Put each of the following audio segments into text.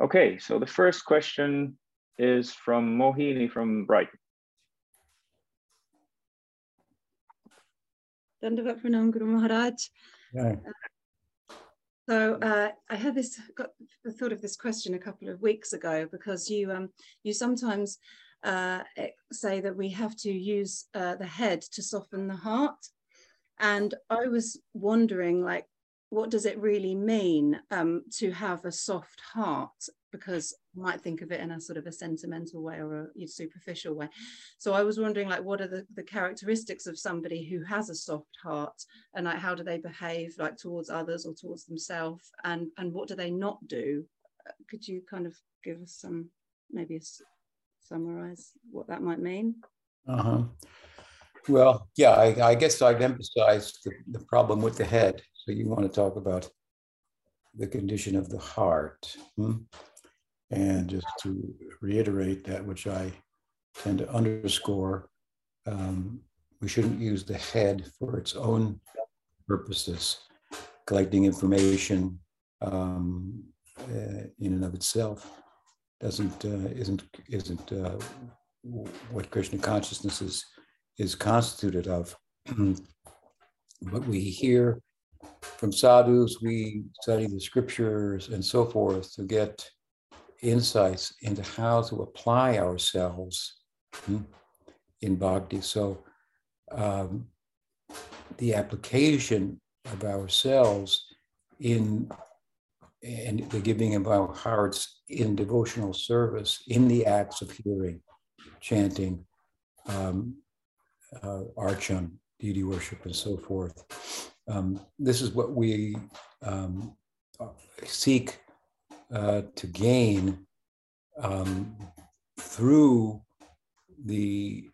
Okay, so the first question is from Mohini from Brighton. Dandavat Pranam Guru Maharaj. Yeah. So uh, I had this got the thought of this question a couple of weeks ago because you um, you sometimes uh, say that we have to use uh, the head to soften the heart, and I was wondering like what does it really mean um, to have a soft heart because I might think of it in a sort of a sentimental way or a superficial way. So I was wondering, like, what are the, the characteristics of somebody who has a soft heart, and like, how do they behave, like, towards others or towards themselves, and and what do they not do? Uh, could you kind of give us some, maybe a, summarize what that might mean? Uh huh. Well, yeah, I, I guess I've emphasized the, the problem with the head. So you want to talk about the condition of the heart. Hmm? And just to reiterate that, which I tend to underscore, um, we shouldn't use the head for its own purposes. Collecting information um, uh, in and of itself doesn't uh, isn't isn't uh, what Krishna consciousness is is constituted of. what we hear from sadhus, we study the scriptures and so forth to get insights into how to apply ourselves hmm, in bhakti. So um, the application of ourselves in and the giving of our hearts in devotional service, in the acts of hearing, chanting, um, uh, archan, deity worship, and so forth. Um, this is what we um, seek uh, to gain um, through the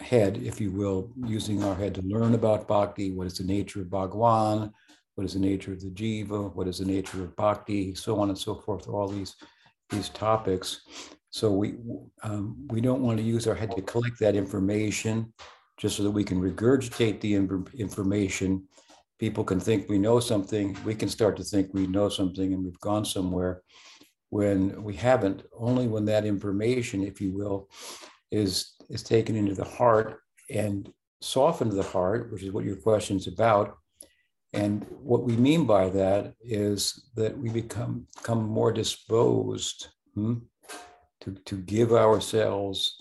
head, if you will, using our head to learn about bhakti. What is the nature of Bhagwan? What is the nature of the jiva? What is the nature of bhakti? So on and so forth. All these these topics. So we um, we don't want to use our head to collect that information, just so that we can regurgitate the information. People can think we know something. We can start to think we know something, and we've gone somewhere when we haven't, only when that information, if you will, is, is taken into the heart and softened the heart, which is what your question is about. And what we mean by that is that we become, become more disposed hmm, to, to give ourselves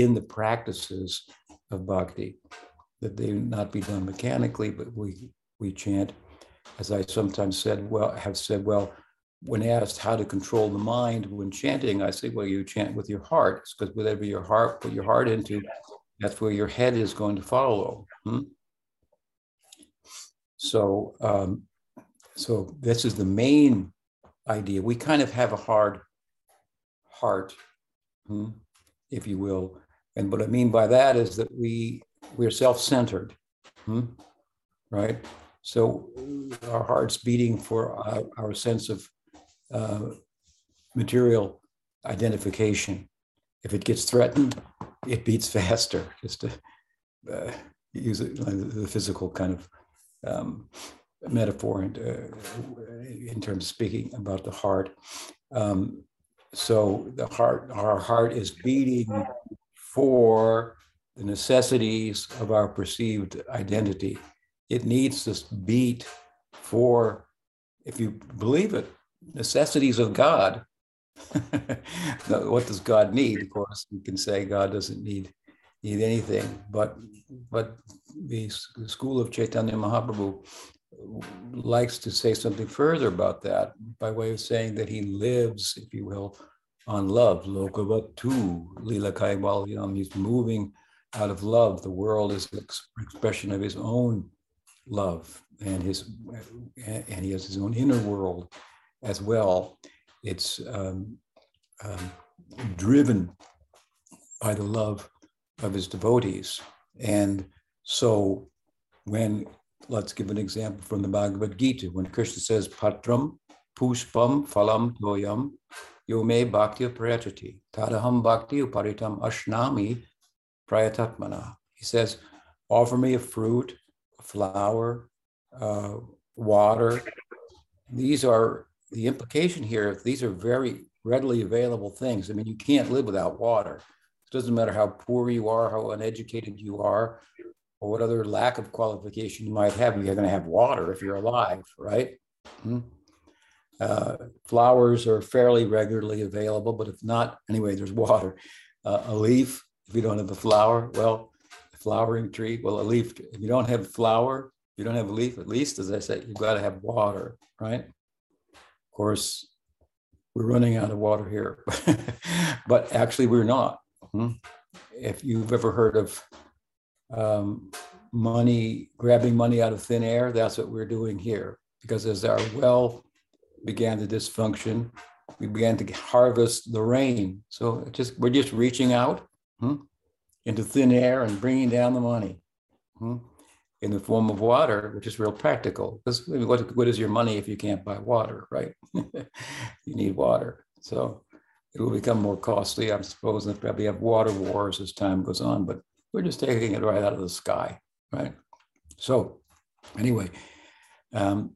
in the practices of bhakti, that they not be done mechanically, but we, we chant. As I sometimes said, well, have said, well, when asked how to control the mind when chanting, I say, well, you chant with your heart, because whatever your heart put your heart into, that's where your head is going to follow. Hmm? So, um, so this is the main idea. We kind of have a hard heart, hmm, if you will, and what I mean by that is that we we're self-centered, hmm, right? So our heart's beating for our, our sense of uh, material identification. If it gets threatened, it beats faster, just to uh, use it, the physical kind of um, metaphor in, uh, in terms of speaking about the heart. Um, so the heart, our heart is beating for the necessities of our perceived identity. It needs this beat for, if you believe it, necessities of God. what does God need? Of course, you can say God doesn't need need anything, but but the school of Chaitanya Mahaprabhu likes to say something further about that by way of saying that he lives, if you will, on love. Lokavatu, Lila Kaivalyam. He's moving out of love. The world is an expression of his own love and his and he has his own inner world as well. It's um, um, driven by the love of his devotees. And so when, let's give an example from the Bhagavad Gita, when Krishna says, Patram pushpam phalam toyam yome bhakti prayachati tadaham bhakti uparitam ashnami prayatatmana. He says, offer me a fruit, a flower, uh, water. These are the implication here, these are very readily available things. I mean, you can't live without water. It doesn't matter how poor you are, how uneducated you are, or what other lack of qualification you might have. You're going to have water if you're alive, right? Hmm? Uh, flowers are fairly regularly available, but if not, anyway, there's water. Uh, a leaf, if you don't have a flower, well, a flowering tree, well, a leaf, if you don't have a flower, you don't have a leaf, at least, as I said, you've got to have water, right? Of course, we're running out of water here, but actually, we're not. Hmm? If you've ever heard of um, money, grabbing money out of thin air, that's what we're doing here. Because as our well began to dysfunction, we began to harvest the rain. So just we're just reaching out hmm, into thin air and bringing down the money hmm, in the form of water, which is real practical. Because what, what is your money if you can't buy water, right? you need water. So it will become more costly, I suppose, and probably have water wars as time goes on. But we're just taking it right out of the sky, right? So, anyway, um,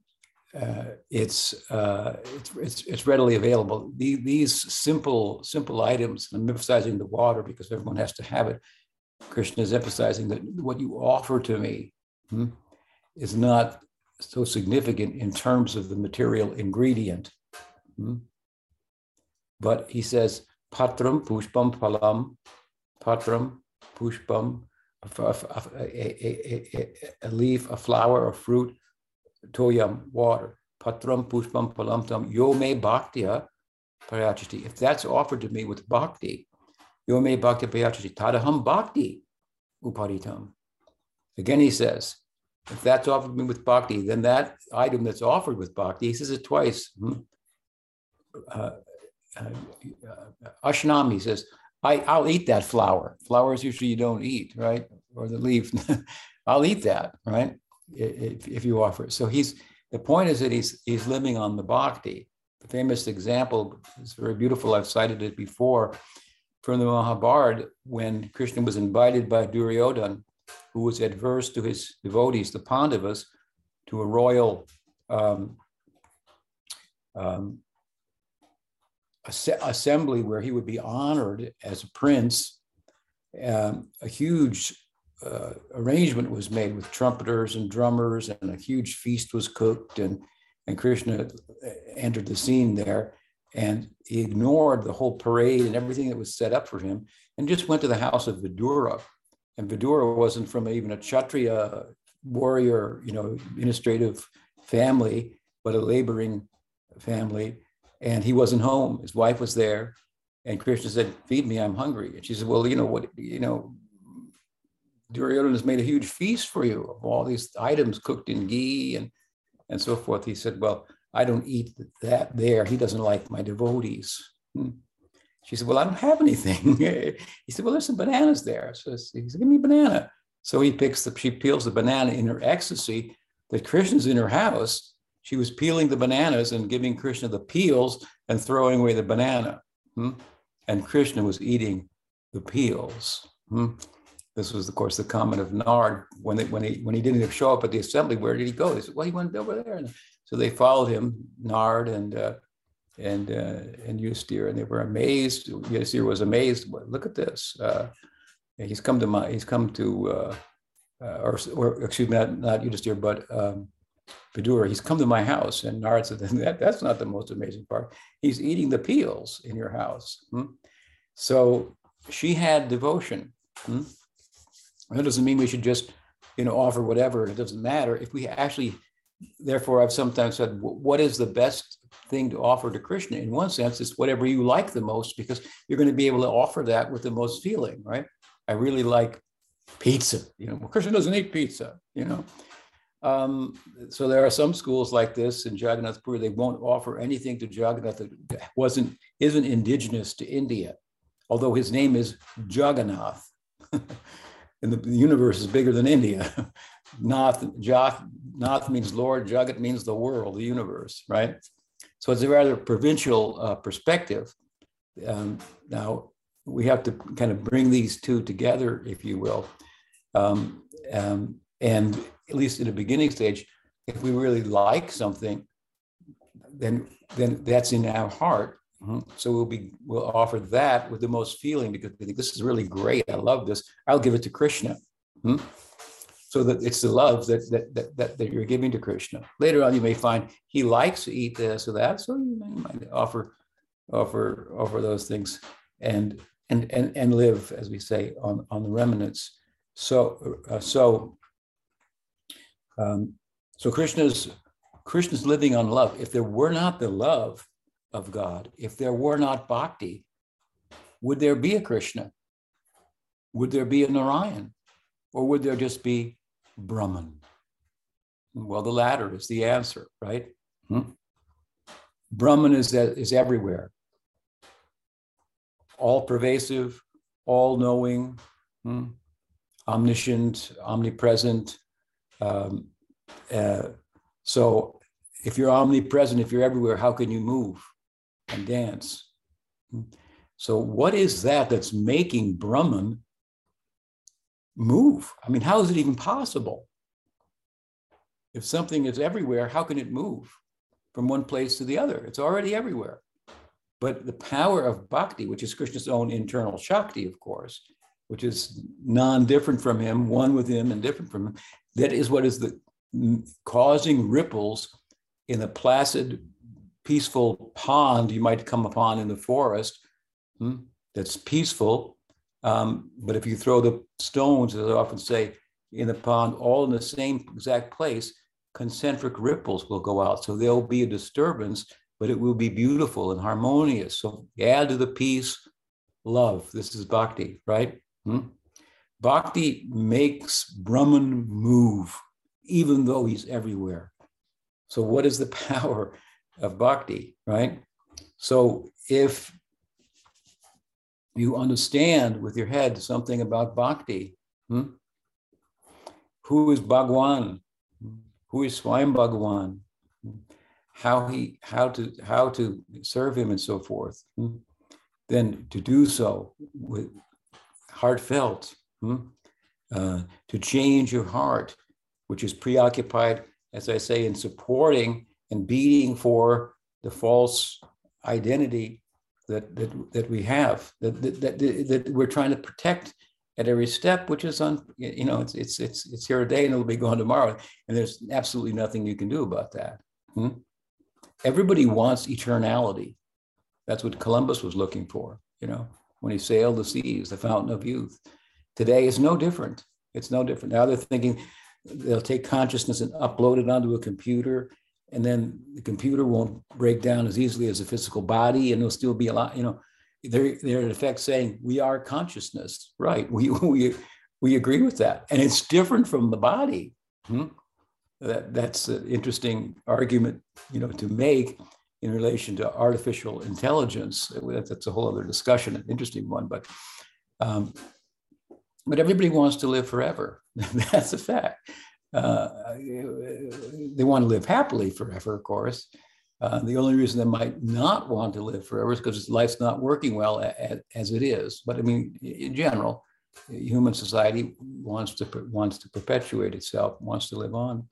uh, it's, uh, it's, it's it's readily available. The, these simple simple items. I'm emphasizing the water because everyone has to have it. Krishna is emphasizing that what you offer to me hmm, is not so significant in terms of the material ingredient. Hmm? But he says, patram pushpam phalam, patram pushpam, a, a, a, a, leaf, a flower, a fruit, toyam, water, patram pushpam palamtam, yo me bhaktya parachati. If that's offered to me with bhakti, yo me bhakti parachati, tadaham bhakti uparitam. Again, he says, if that's offered me with bhakti, then that item that's offered with bhakti, he says it twice. Hmm? Uh, uh, uh, Ashnami says, I, I'll eat that flower. Flowers usually you don't eat, right? Or the leaf. I'll eat that, right? If, if you offer it. So he's the point is that he's he's living on the bhakti. The famous example is very beautiful. I've cited it before from the Mahabharata when Krishna was invited by Duryodhan, who was adverse to his devotees, the Pandavas, to a royal um, um, assembly where he would be honored as a prince. Um, a huge uh, arrangement was made with trumpeters and drummers, and a huge feast was cooked. And, and Krishna uh, entered the scene there, and he ignored the whole parade and everything that was set up for him, and just went to the house of Vidura. And Vidura wasn't from even a Kshatriya warrior, you know, administrative family, but a laboring family and he wasn't home. His wife was there, and Krishna said, "Feed me, I'm hungry." And she said, "Well, you know what? You know, Duryodhana has made a huge feast for you of all these items cooked in ghee and and so forth." He said, "Well, I don't eat that there. He doesn't like my devotees." Hmm. She said, "Well, I don't have anything." he said, "Well, there's some bananas there." So he said, "Give me a banana." So he picks the, she peels the banana in her ecstasy that Krishna's in her house she was peeling the bananas and giving Krishna the peels and throwing away the banana. Hmm? And Krishna was eating the peels. Hmm? This was, of course, the comment of Narad when, they, when, he, when he didn't show up at the assembly. Where did he go? Said, Well, he went over there. And so they followed him, Narad and uh, and uh, and Yustir, and they were amazed. Yustir was amazed. Look at this. Uh, he's come to my. He's come to, uh, uh, or, or excuse me, not, not Yudhisthira, but um, he's come to my house. And Narad said, that, that's not the most amazing part. He's eating the peels in your house. Hmm? So she had devotion. Hmm? That doesn't mean we should just, you know, offer whatever. It doesn't matter. If we actually, therefore, I've sometimes said, what is the best thing to offer to Krishna? In one sense, it's whatever you like the most, because you're going to be able to offer that with the most feeling, right? I really like pizza. You know, Krishna doesn't eat pizza, you know. Um, so there are some schools like this in Jagannath Puri. They won't offer anything to Jagannath that wasn't isn't indigenous to India, although his name is Jagannath, and the, the, universe is bigger than India. Nath, Jath, Nath means Lord. Jagat means the world, the universe, right? So it's a rather provincial uh, perspective. Um, now we have to kind of bring these two together, if you will. Um, um, and at least in a beginning stage, if we really like something, then then that's in our heart. Mhm. So we'll be we'll offer that with the most feeling because we think this is really great. I love this. I'll give it to Krishna. Hmm? So that it's the love that, that that that that you're giving to Krishna. Later on, you may find he likes to eat this or that, so you might offer offer offer those things and and and and live, as we say, on on the remnants. So uh, so um, so Krishna's Krishna's living on love. If there were not the love of God, if there were not bhakti, would there be a Krishna? Would there be a Narayan? Or would there just be Brahman? Well, the latter is the answer, right? Hmm? Brahman is, is everywhere, all pervasive, all knowing, hmm? omniscient, omnipresent. Um, uh, so if you're omnipresent, if you're everywhere, how can you move and dance? So, what is that that's making Brahman move? I mean, how is it even possible? If something is everywhere, how can it move from one place to the other? It's already everywhere. But the power of bhakti, which is Krishna's own internal Shakti, of course, which is non different from him, one with him and different from him, that is what is the causing ripples in a placid, peaceful pond you might come upon in the forest hmm, that's peaceful. Um, but if you throw the stones, as I often say, in the pond, all in the same exact place, concentric ripples will go out. So there'll be a disturbance, but it will be beautiful and harmonious. So add to the peace, love. This is bhakti, right? Hmm? Bhakti makes Brahman move, even though he's everywhere. So, what is the power of bhakti, right? So, if you understand with your head something about bhakti, hmm? who is Bhagwan? Who is Swayam Bhagwan? How he how to how to serve him and so forth. Hmm? Then to do so with heartfelt, hmm? uh, to change your heart, which is preoccupied as I say, in supporting and beating for the false identity that that, that we have, that, that, that, that we're trying to protect at every step, which is on, you know, it's it's it's it's here today and it'll be gone tomorrow, and there's absolutely nothing you can do about that. Hmm? Everybody wants eternality. That's what Columbus was looking for, you know, when he sailed the seas, the fountain of youth. Today is no different. It's no different. Now they're thinking they'll take consciousness and upload it onto a computer and then the computer won't break down as easily as a physical body and there'll still be a lot you know they're, they're in effect saying we are consciousness right we, we, we agree with that and it's different from the body hmm? that, that's an interesting argument you know to make in relation to artificial intelligence that's a whole other discussion an interesting one but um, but everybody wants to live forever. That's a fact. Uh, they want to live happily forever, of course. Uh, the only reason they might not want to live forever is because life's not working well as, as it is. But I mean, in general, human society wants to wants to perpetuate itself, wants to live on,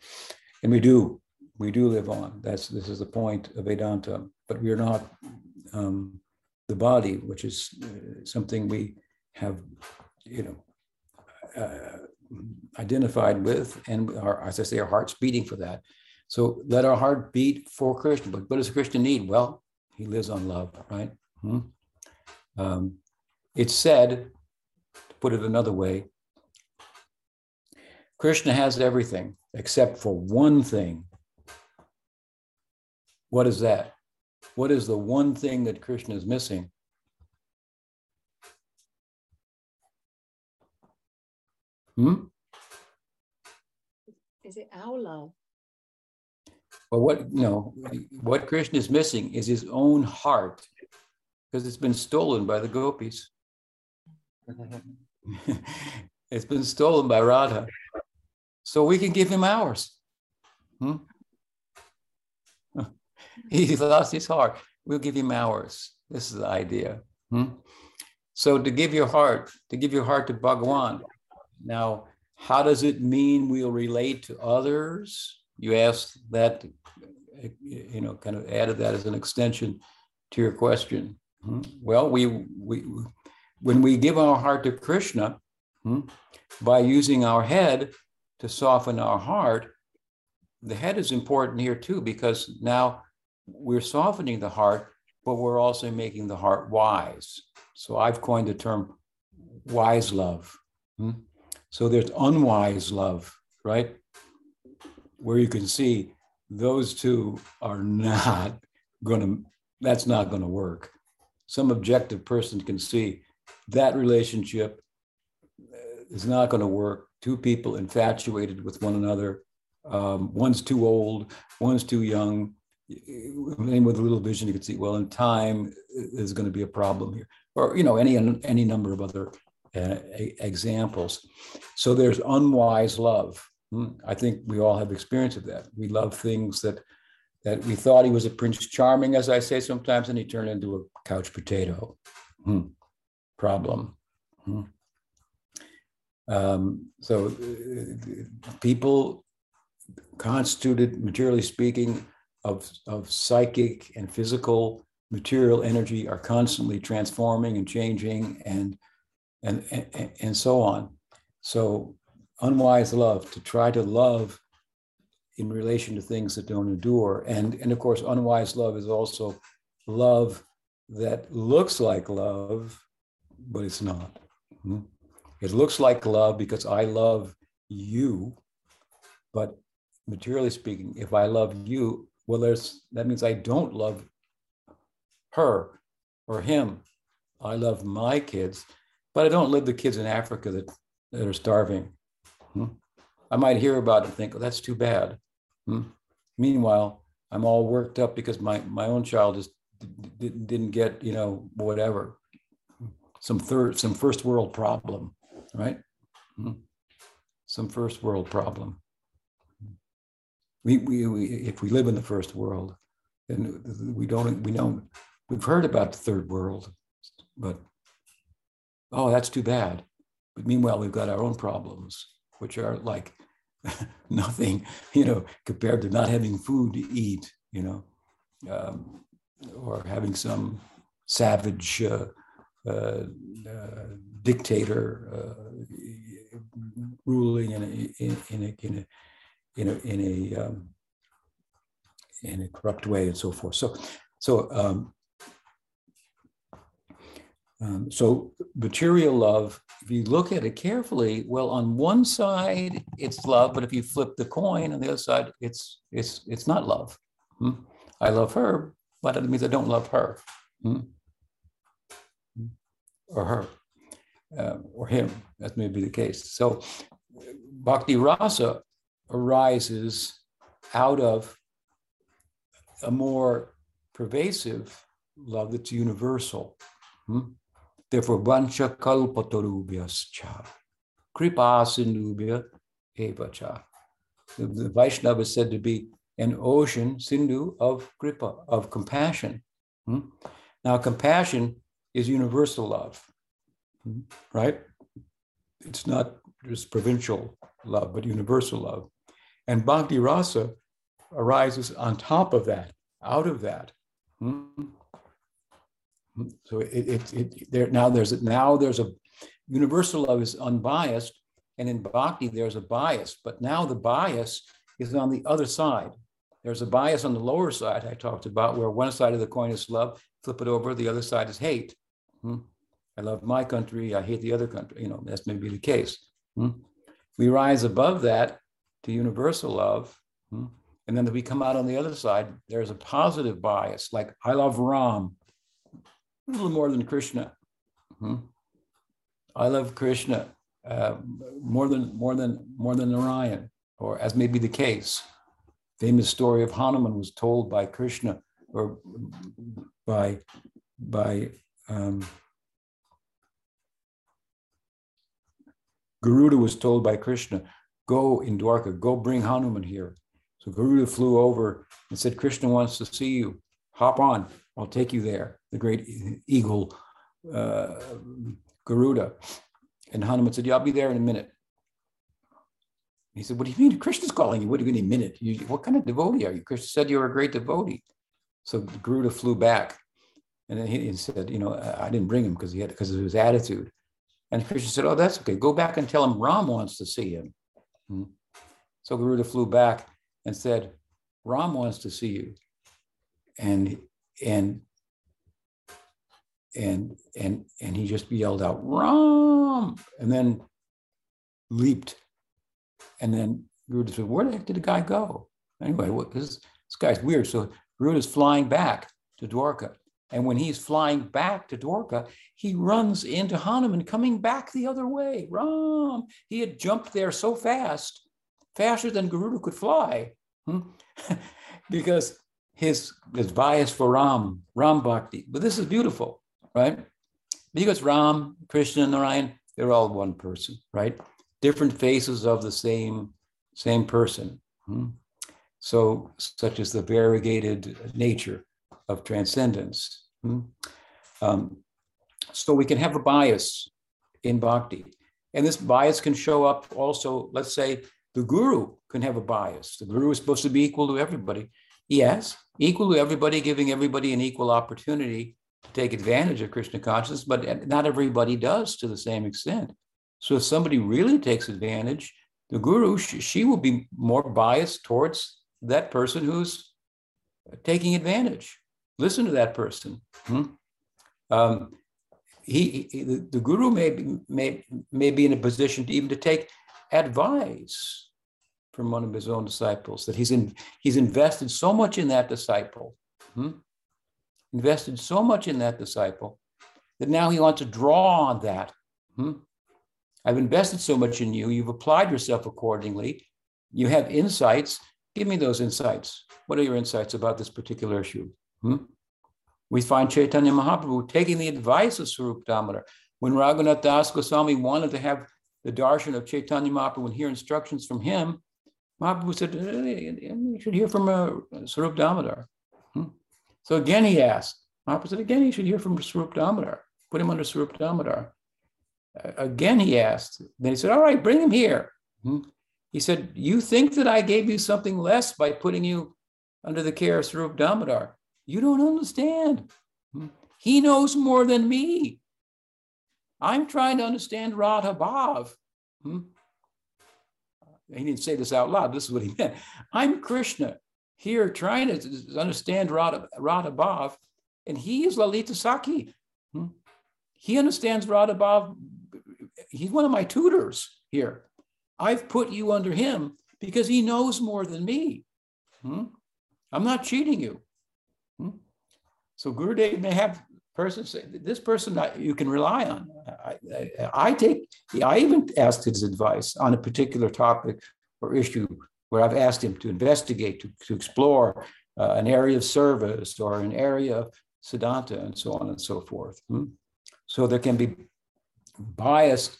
and we do. We do live on. That's this is the point of Vedanta. But we are not um, the body, which is uh, something we have, you know, uh, identified with, and our, as I say, our heart's beating for that. So let our heart beat for Krishna. But what does a Krishna need? Well, he lives on love, right? Hmm? Um, it's said, to put it another way, Krishna has everything except for one thing. What is that? What is the one thing that Krishna is missing? Hmm? Is it our love? Well, what no, what Krishna is missing is his own heart, because it's been stolen by the gopis. it's been stolen by Radha. So we can give him ours. Hmm? he lost his heart. We'll give him ours. This is the idea. Hmm? So to give your heart, to give your heart to Bhagwan, now, how does it mean we'll relate to others? You asked that you know, kind of added that as an extension to your question. Hmm? Well, we, we, when we give our heart to Krishna, hmm, by using our head to soften our heart, the head is important here too, because now we're softening the heart, but we're also making the heart wise. So I've coined the term wise love. Hmm? So there's unwise love, right? Where you can see those two are not going to, that's not going to work. Some objective person can see that relationship uh, is not going to work. Two people infatuated with one another. Um, one's too old, one's too young. Anyone with a little vision, you can see, well, in time, there's going to be a problem here. Or, you know, any, any number of other uh, examples. So there's unwise love. Hmm, I think we all have experience of that. We love things that that we thought he was a Prince Charming, as I say sometimes, and he turned into a couch potato. Hmm. Problem. Hmm. Um, so uh, people constituted, materially speaking, of, of psychic and physical material energy are constantly transforming and changing and and, and, so on. So unwise love, to try to love in relation to things that don't endure. And, and of course, unwise love is also love that looks like love, but it's not. Hmm? It looks like love because I love you, but materially speaking, if I love you, well, there's that means I don't love her or him. I love my kids, but I don't live the kids in Africa that, that are starving. Hmm? I might hear about it and think, oh, that's too bad. Hmm? Meanwhile, I'm all worked up because my, my own child just didn't get, you know, whatever, some third, some first world problem, right? Hmm? Some first world problem. We, we, we, if we live in the first world, then we don't, we don't, we've heard about the third world, but oh, that's too bad. But meanwhile, we've got our own problems, which are like nothing, you know, compared to not having food to eat, you know, um, or having some savage uh, uh, uh, dictator uh, ruling in a in, in a in a in a in a, um, in a corrupt way and so forth. So so um, um, so material love, if you look at it carefully, well, on one side it's love, but if you flip the coin on the other side, it's it's it's not love. Hmm? I love her, but it means I don't love her, hmm? or her, uh, or him. That may be the case. So, bhakti rasa arises out of a more pervasive love that's universal. Hmm? Therefore, Vancha Kalpatarubhyascha, Kripa Sindhubhya Evacha. The, the Vaishnava is said to be an ocean, Sindhu, of Kripa, of compassion. Hmm? Now, compassion is universal love, hmm? right? It's not just provincial love, but universal love. And Bhakti Rasa arises on top of that, out of that. Hmm? So it, it, it there now there's now there's a universal love is unbiased, and in bhakti there's a bias, but now the bias is on the other side. There's a bias on the lower side I talked about, where one side of the coin is love, flip it over, the other side is hate. Hmm? I love my country, I hate the other country. You know, that's maybe the case. Hmm? We rise above that to universal love. Hmm? And then we come out on the other side, there's a positive bias, like I love Ram, a little more than Krishna. Hmm? I love Krishna uh, more than more than more than Narayan, or as may be the case. Famous story of Hanuman was told by Krishna or by by um, Garuda was told by Krishna, go in Dwarka, go bring Hanuman here. So Garuda flew over and said, Krishna wants to see you. Hop on, I'll take you there the great eagle uh, Garuda. And Hanuman said, Yeah, I'll be there in a minute. He said, What do you mean? Krishna's calling you. What do you mean, a minute? You, what kind of devotee are you? Krishna said you were a great devotee. So Garuda flew back. And then he, he said, You know, I, I didn't bring him because he had because of his attitude. And Krishna said, Oh, that's okay. Go back and tell him Ram wants to see him. Hmm. So Garuda flew back and said, Ram wants to see you. And and and and and he just yelled out, Ram, and then leaped. And then Garuda said, Where the heck did the guy go? Anyway, what, this, this guy's weird. So Garuda's flying back to Dwarka. And when he's flying back to Dwarka, he runs into Hanuman coming back the other way. Ram! He had jumped there so fast, faster than Garuda could fly, hmm? because his, his bias for Ram, Ram Bhakti. But this is beautiful, right? Because Ram, Krishna, and Narayan, they're all one person, right? Different faces of the same, same person. Hmm? So, such as the variegated nature of transcendence. Hmm? Um, so we can have a bias in bhakti. And this bias can show up also, let's say the guru can have a bias. The guru is supposed to be equal to everybody. Yes, equal to everybody, giving everybody an equal opportunity to take advantage of Krishna consciousness, but not everybody does to the same extent. So if somebody really takes advantage, the guru, she, she will be more biased towards that person who's taking advantage listen to that person. Hmm? Um, he, he, the guru may be, may, may be in a position to even to take advice from one of his own disciples that he's in, he's invested so much in that disciple, hmm? invested so much in that disciple that now he wants to draw on that. Hmm? I've invested so much in you. You've applied yourself accordingly. You have insights. Give me those insights. What are your insights about this particular issue? Hmm? We find Chaitanya Mahaprabhu taking the advice of Swarup Damodar. When Raghunath Das Goswami wanted to have the darshan of Chaitanya Mahaprabhu and hear instructions from him, Mahaprabhu said, hey, you should hear from uh, Swarup Damodar. Hmm? So again he asked, Mahaprabhu said, again, you should hear from Swarup Damodar. Put him under Swarup Damodar. Uh, again he asked. Then he said, all right, bring him here. Hmm? He said, you think that I gave you something less by putting you under the care of Swarup Damodar? You don't understand. He knows more than me. I'm trying to understand Radha Bhav. He didn't say this out loud. This is what he meant. I'm Krishna here trying to understand Radha, Radha Bhav, and he is Lalita Sakhi. Hmm? He understands Radha Bhav. He's one of my tutors here. I've put you under him because he knows more than me. Hmm? I'm not cheating you. Hmm? So Gurudev may have persons say, this person you can rely on. I, I, I, take, I even asked his advice on a particular topic or issue where I've asked him to investigate, to, to explore uh, an area of service or an area of Siddhanta and so on and so forth. Hmm? So there can be bias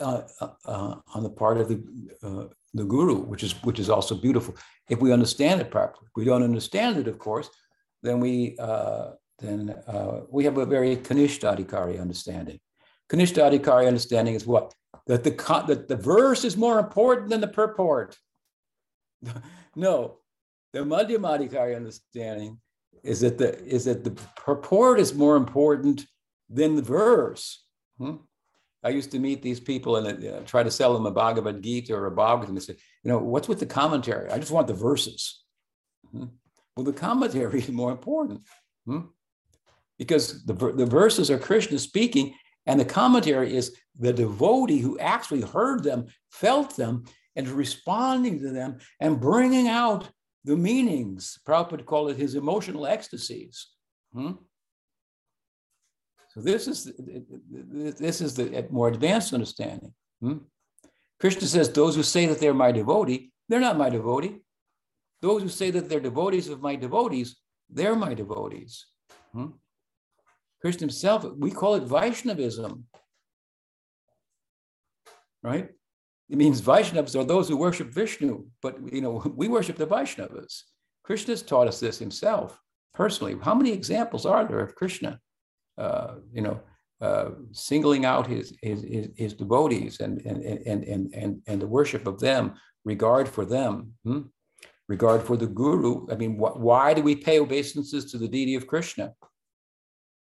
uh, uh, uh on the part of the, uh, the guru, which is, which is also beautiful if we understand it properly. If we don't understand it, of course, then we uh, then uh, we have a very Kanishta understanding. Kanishta understanding is what that the that the verse is more important than the purport. no, the Madhyamadikari understanding is that the is that the purport is more important than the verse. Hmm? I used to meet these people and uh, try to sell them a Bhagavad Gita or a Bhagavatam. And say, you know, what's with the commentary? I just want the verses. Hmm? Well, the commentary is more important hmm? Because the, the verses are Krishna speaking, and the commentary is the devotee who actually heard them, felt them, and responding to them and bringing out the meanings. Prabhupada called it his emotional ecstasies. Hmm? So this is this is the more advanced understanding. Hmm? Krishna says, "Those who say that they're my devotee, they're not my devotee. Those who say that they're devotees of my devotees, they're my devotees. Hmm? Krishna himself, we call it Vaishnavism. Right? It means Vaishnavas are those who worship Vishnu, but you know, we worship the Vaishnavas. Krishna's taught us this himself personally. How many examples are there of Krishna, uh, you know, uh, singling out his, his, his, his, devotees and, and, and, and, and, and the worship of them regard for them, hmm? regard for the guru. I mean, wh- why do we pay obeisances to the deity of Krishna?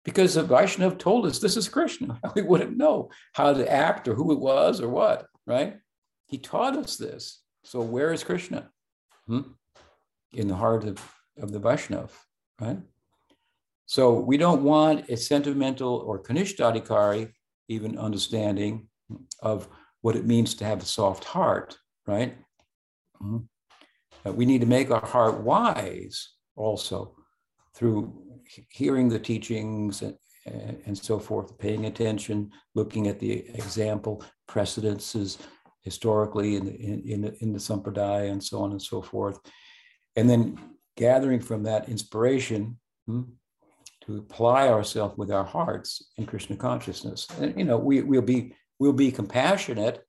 Because the Vaishnav told us this is Krishna. We wouldn't know how to act or who it was or what, right? He taught us this. So where is Krishna? Hmm? In the heart of, of the Vaishnav, right? So we don't want a sentimental or Kanishtadikari even understanding of what it means to have a soft heart, right? Mm-hmm. Uh, we need to make our heart wise also through hearing the teachings and, and so forth, paying attention, looking at the example, precedences historically in the, in, in, the, in the Sampradaya and so on and so forth. And then gathering from that inspiration hmm, to apply ourselves with our hearts in Krishna consciousness. And, you know, we, we'll be we'll be compassionate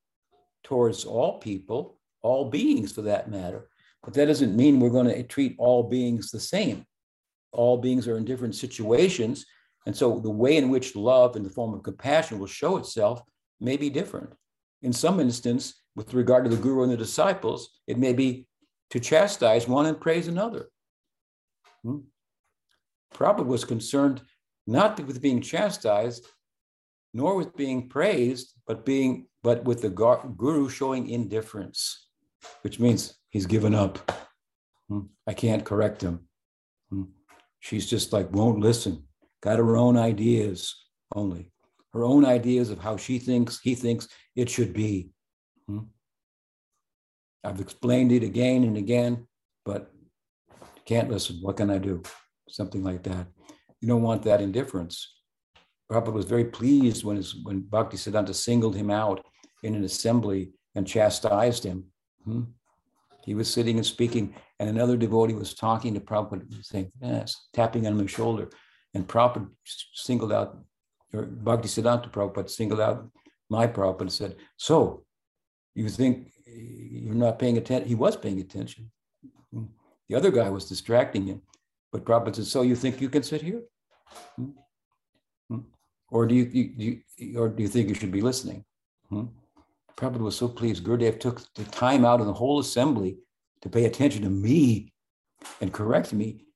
towards all people, all beings for that matter. But that doesn't mean we're going to treat all beings the same. All beings are in different situations. And so the way in which love in the form of compassion will show itself may be different. In some instance, with regard to the guru and the disciples, it may be to chastise one and praise another. Hmm? Prabhupada was concerned not with being chastised, nor with being praised, but being but with the guru showing indifference, which means he's given up. Hmm. I can't correct him. She's just like won't listen. Got her own ideas only, her own ideas of how she thinks he thinks it should be. Hmm. I've explained it again and again, but can't listen. What can I do? Something like that. You don't want that indifference. Prabhupada was very pleased when, his, when Bhakti Siddhanta singled him out in an assembly and chastised him. Hmm? He was sitting and speaking, and another devotee was talking to Prabhupada, saying, yes, tapping on his shoulder. And Prabhupada singled out, or Bhakti Siddhanta Prabhupada singled out my Prabhupada and said, So, you think you're not paying attention? He was paying attention. Hmm? The other guy was distracting him. But Prabhupada said, So you think you can sit here? Hmm? Or do you, you, you, or do you think you should be listening? Hmm? Prabhupada was so pleased. Gurudev took the time out of the whole assembly to pay attention to me and correct me,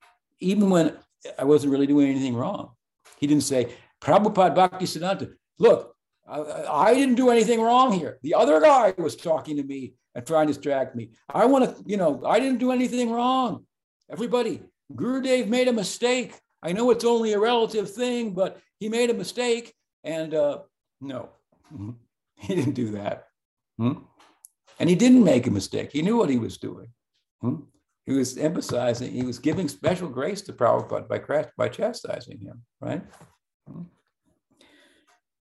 even when I wasn't really doing anything wrong. He didn't say, Prabhupada Bhakti Siddhanta, look, I, I didn't do anything wrong here. The other guy was talking to me and trying to distract me. I want to, you know, I didn't do anything wrong. Everybody, Gurudev made a mistake. I know it's only a relative thing, but he made a mistake. And uh, no, he didn't do that. Hmm? And he didn't make a mistake. He knew what he was doing. Hmm? He was emphasizing, he was giving special grace to Prabhupada by, by chastising him, right? Hmm?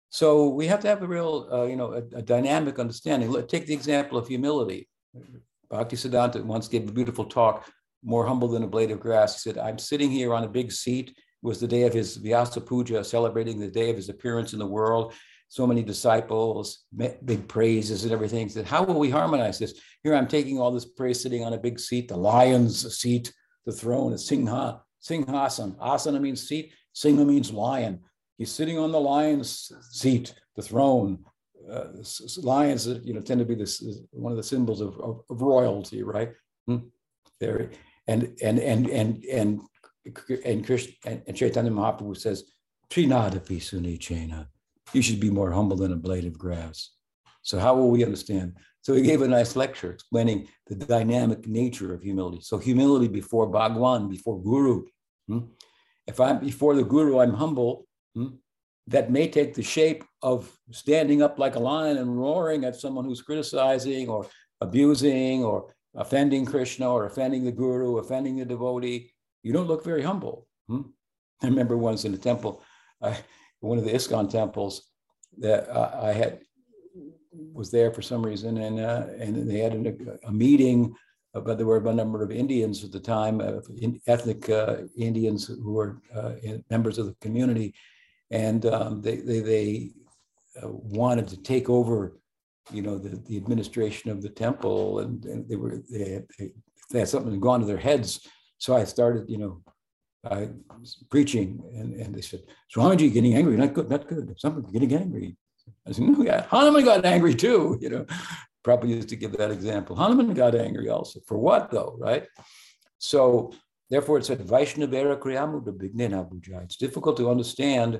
So we have to have a real, uh, you know, a, a, dynamic understanding. Look, take the example of humility. Bhakti Siddhanta once gave a beautiful talk more humble than a blade of grass. He said, I'm sitting here on a big seat. It was the day of his Vyasa Puja, celebrating the day of his appearance in the world. So many disciples, big praises and everything. Said, How will we harmonize this? Here I'm taking all this praise sitting on a big seat, the lion's seat, the throne, a Singha, Singhasan. Asana means seat, Singha means lion. He's sitting on the lion's seat, the throne. Uh, lions, you know, tend to be this one of the symbols of, of, of royalty, right? Hmm. There, and and and and and and Krishna and Chaitanya Mahaprabhu says, Trinada Pisuni Chena. You should be more humble than a blade of grass. So how will we understand? So he gave a nice lecture explaining the dynamic nature of humility. So humility before Bhagwan, before Guru. Hmm? If I'm before the Guru, I'm humble. Hmm? That may take the shape of standing up like a lion and roaring at someone who's criticizing or abusing or offending Krishna or offending the guru, offending the devotee, you don't look very humble. Hmm? I remember once in a temple, I, one of the ISKCON temples, that uh, I had was there for some reason, and uh, and they had a, a meeting, uh, but there were a number of Indians at the time, uh, in, ethnic uh, Indians who were uh, members of the community, and um, they they, they wanted to take over you know, the, the administration of the temple, and, and they were they had, they had something gone to their heads. So I started, you know, I was preaching, and, and they said, Swamiji, getting angry, not good, not good. Something getting angry. I said, no, yeah, Hanuman got angry too, you know. Probably used to give that example. Hanuman got angry also. For what though, right? So therefore it said Vaishnavera Kriyamuda Bignena. It's difficult to understand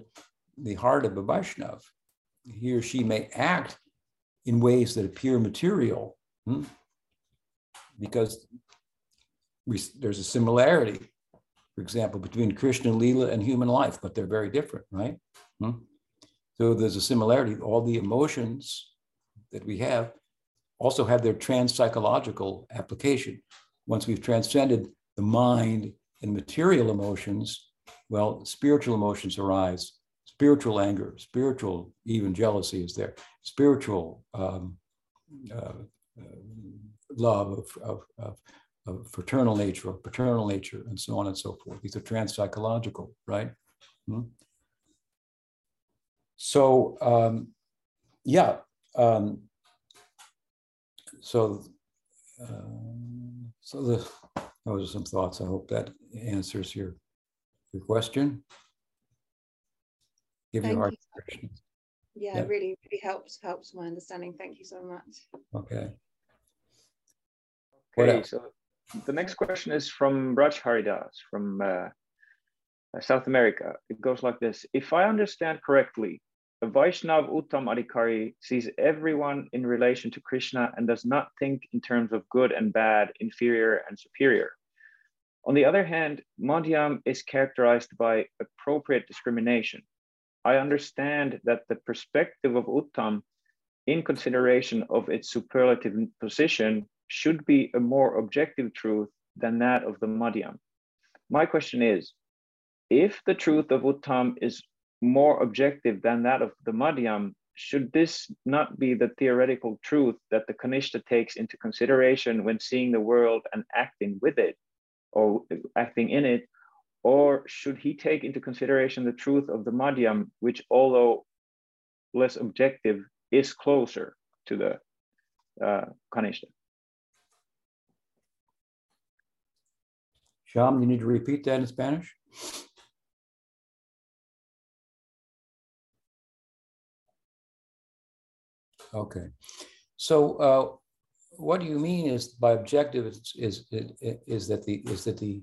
the heart of a Vaishnav. He or she may act in ways that appear material hmm? because we, there's a similarity, for example, between Krishna Leela and human life, but they're very different, right? Hmm? So there's a similarity. All the emotions that we have also have their trans-psychological application. Once we've transcended the mind and material emotions, well, spiritual emotions arise. Spiritual anger, spiritual even jealousy is there. Spiritual um, uh, uh, love of, of, of, of, fraternal nature or paternal nature, and so on and so forth. These are trans-psychological, right? Hmm? So, um, yeah. Um, so, uh, so the, those are some thoughts. I hope that answers your your question. Give Thank you hard questions. Yeah, yeah, really, really helps helps my understanding. Thank you so much. Okay. Okay, so the next question is from Raj Haridas from uh, South America. It goes like this: If I understand correctly, a Vaishnav Uttam Adhikari sees everyone in relation to Krishna and does not think in terms of good and bad, inferior and superior. On the other hand, Madhyam is characterized by appropriate discrimination. I understand that the perspective of Uttam, in consideration of its superlative position, should be a more objective truth than that of the Madhyam. My question is, if the truth of Uttam is more objective than that of the Madhyam, should this not be the theoretical truth that the Kanishta takes into consideration when seeing the world and acting with it or acting in it? Or should he take into consideration the truth of the Madhyam, which, although less objective, is closer to the uh, Kanishta? Sham, you need to repeat that in Spanish? Okay. So uh, what do you mean is by objective is, is, is, that the is that the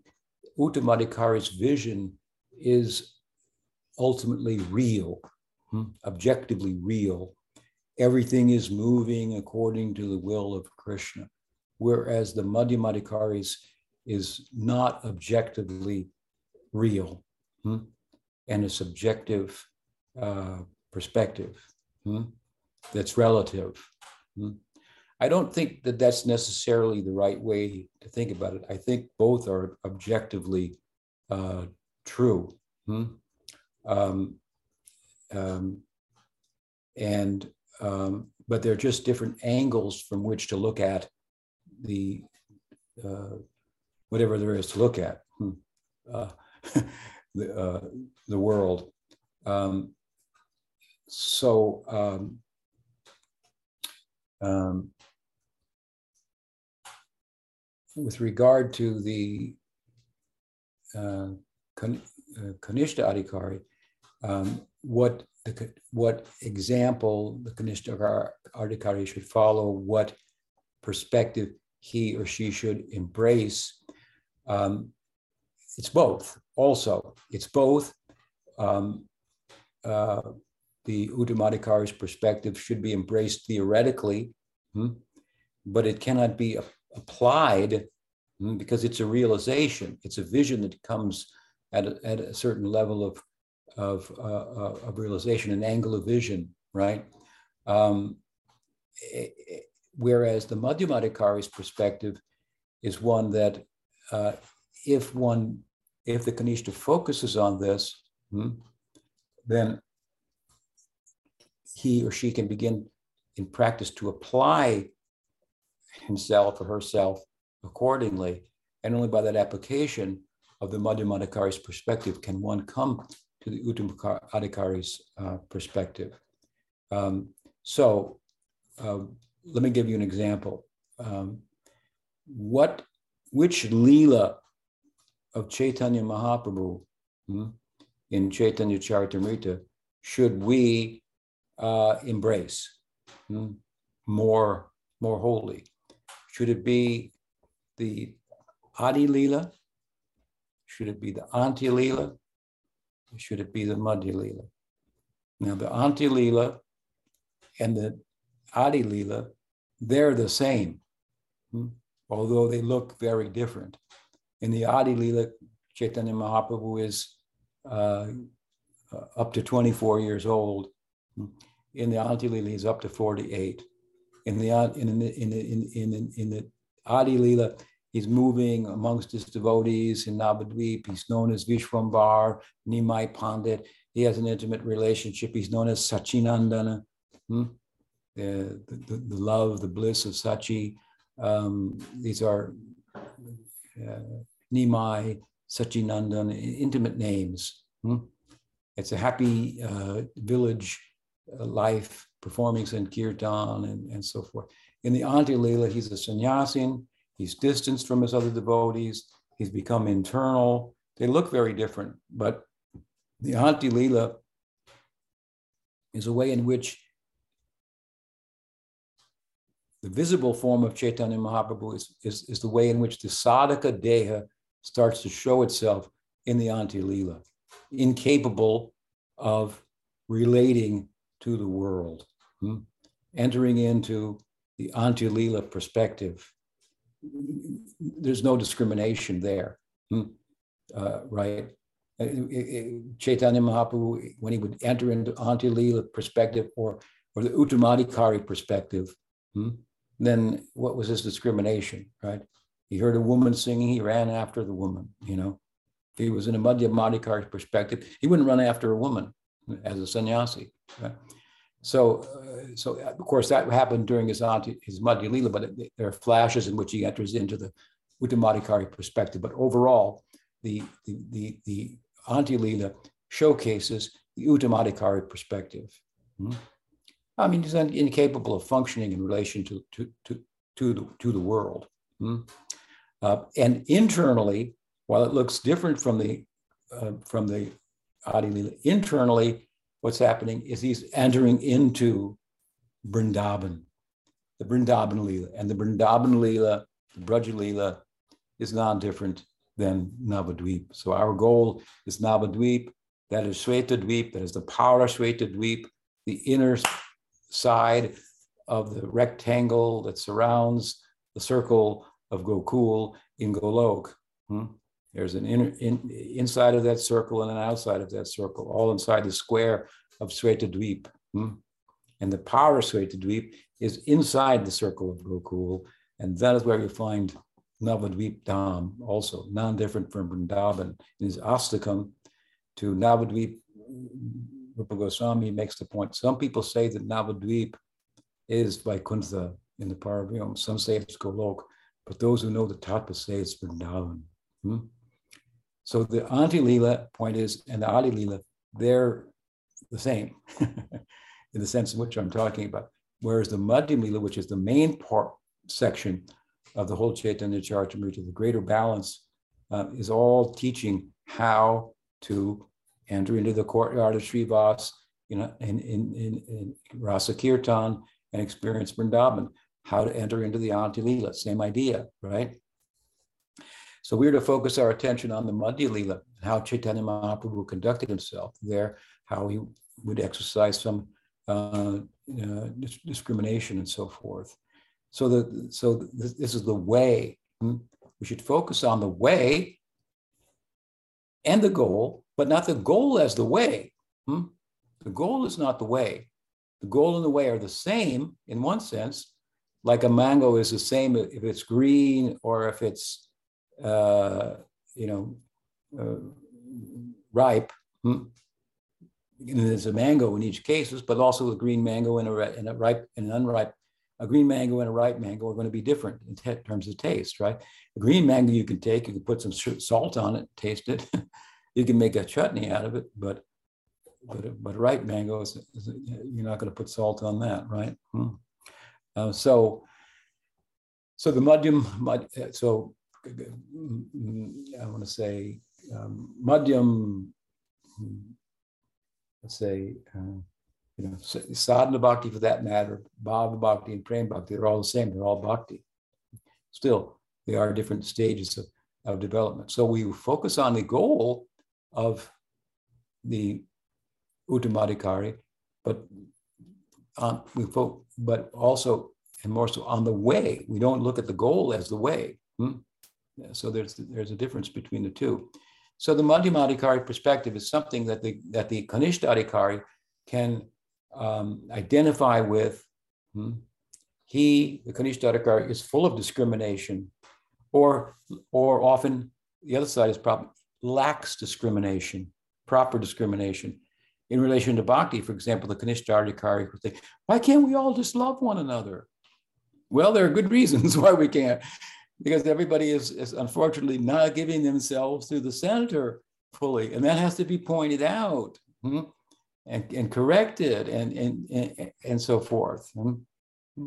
Uttamadhikari's vision is ultimately real, hmm? objectively real. Everything is moving according to the will of Krishna, whereas the Madhyamadhikari's is not objectively real hmm? and a subjective uh, perspective. Hmm? that's relative. Hmm. I don't think that that's necessarily the right way to think about it. I think both are objectively uh, true. Hmm? Um, um, and um, but they're just different angles from which to look at the uh, whatever there is to look at hmm. uh, the uh, the world. Um, so um, um, with regard to the uh, Kan, uh, Kanishta Adhikari, um, what the, what example the Kanishta Adhikari should follow, what perspective he or she should embrace. Um, it's both. Also, it's both. Um, uh, the Uttamadhikari's perspective should be embraced theoretically, hmm, but it cannot be applied hmm, because it's a realization, it's a vision that comes at a, at a certain level of, of, uh, uh of realization, an angle of vision, right? Um, whereas the Madhyamadhikari's perspective is one that uh, if one, if the Kanishta focuses on this, hmm, then he or she can begin in practice to apply himself or herself accordingly. And only by that application of the Madhyamadhikari's perspective can one come to the Uttamadhikari's uh, perspective. Um, so uh, let me give you an example. Um, what, which Leela of Chaitanya Mahaprabhu hmm, in Chaitanya Charitamrita should we uh, embrace hmm, more more wholly? Should it be the Adi Lila? Should it be the Antya Lila? Should it be the Madhya Lila? Now, the Antya Lila and the Adi Lila, they're the same, hmm? Although they look very different. In the Adi Lila, Chaitanya Mahaprabhu is uh, up to 24 years old. In the Antya Lila, he's up to 48. In the in the in the in, in, in the Adi Lila, he's moving amongst his devotees in Navadvip. He's known as Vishwambar, Nimai Pandit. He has an intimate relationship. He's known as Sachinandana. Hmm? The, the, the, love, the bliss of Sachi. Um, these are uh, Nimai, Sachinandan, intimate names. Hmm? It's a happy uh, village uh, life, performing Sankirtan and, and so forth. In the Antya Leela, he's a sannyasin. He's distanced from his other devotees. He's become internal. They look very different, but the Antya Leela is a way in which the visible form of Chaitanya Mahaprabhu is, is, is the way in which the sadhaka deha starts to show itself in the Antya Lila, incapable of relating to the world, hmm? entering into the Antya Lila perspective. There's no discrimination there, hmm? uh, right? Uh, Chaitanya Mahaprabhu, when he would enter into Antya Lila perspective or, or the Uttamadhikari perspective, hmm? Then what was his discrimination, right? He heard a woman singing, he ran after the woman, you know. If he was in a Madhyamadhikari perspective, he wouldn't run after a woman as a sannyasi. Right? So, uh, so of course that happened during his anti, his Madhya Lila, but it, there are flashes in which he enters into the Uttamadhikari perspective. But overall, the the the, the Antya Lila showcases the Uttamadhikari perspective. Hmm? I mean, he's incapable of functioning in relation to, to, to, to, the, to the world. Hmm? Uh, and internally, while it looks different from the, uh, from the Adi Lila, internally, what's happening is he's entering into Vrindavan, the Vrindavan Lila. And the Vrindavan Lila, the Braja is non-different than Navadvip. So our goal is Navadvip, that is Shweta Dweep, that is the power of Shweta Dweep, the inner side of the rectangle that surrounds the circle of Gokul in Golok. Hmm? There's an inner, in, inside of that circle and an outside of that circle, all inside the square of Sweta Dweep. Hmm? And the power of Sweta Dweep is inside the circle of Gokul. And that is where you find Navadvip Dham, also non-different from Vrindavan. In his Astakam to Navadvip Rupa Goswami makes the point. Some people say that Navadvip is Vaikuntha in the Paravyam. Some say it's Golok, but those who know the Tattva say it's Vrindavan. Hmm? So the Antya Lila point is, and the Adi Lila, they're the same in the sense in which I'm talking about. Whereas the Madhyam Lila, which is the main part section of the whole Chaitanya Charitamrita, the greater balance, uh, is all teaching how to enter into the courtyard of Srivas, you know, in, in, in, in Rasa Kirtan and experience Vrindavan, how to enter into the Antya Lila, same idea, right? So we're to focus our attention on the Madhya Lila, how Chaitanya Mahaprabhu conducted himself there, how he would exercise some uh, uh, discrimination and so forth. So the so this, this is the way. Hmm? We should focus on the way and the goal, but not the goal as the way. Hmm? The goal is not the way. The goal and the way are the same in one sense, like a mango is the same if it's green or if it's, uh, you know, uh, ripe. Hmm? There's a mango in each case, but also a green mango and a, and a ripe and an unripe. A green mango and a ripe mango are going to be different in t- terms of taste, right? A green mango you can take, you can put some salt on it, taste it. you can make a chutney out of it, but but but ripe mangoes, you're not going to put salt on that, right? Hmm. Uh, so so the madhyam, so I want to say um, madhyam, let's say uh, You know, sadhana bhakti for that matter, bhava bhakti and prem bhakti, they're all the same. They're all bhakti. Still, they are different stages of, of development. So we focus on the goal of the Uttamadhikari, but on, we fo- but also and more so on the way. We don't look at the goal as the way. Hmm? So there's there's a difference between the two. So the Madhyamadhikari perspective is something that the that the Kanishtadhikari can um, identify with. Hmm? He, the Kanishtadhikari, is full of discrimination, or or often the other side is probably lacks discrimination, proper discrimination. In relation to bhakti, for example, the Kanishtadhikari would say, why can't we all just love one another? Well, there are good reasons why we can't, because everybody is, is unfortunately not giving themselves to the center fully, and that has to be pointed out hmm, and, and corrected and, and, and, and so forth. Hmm.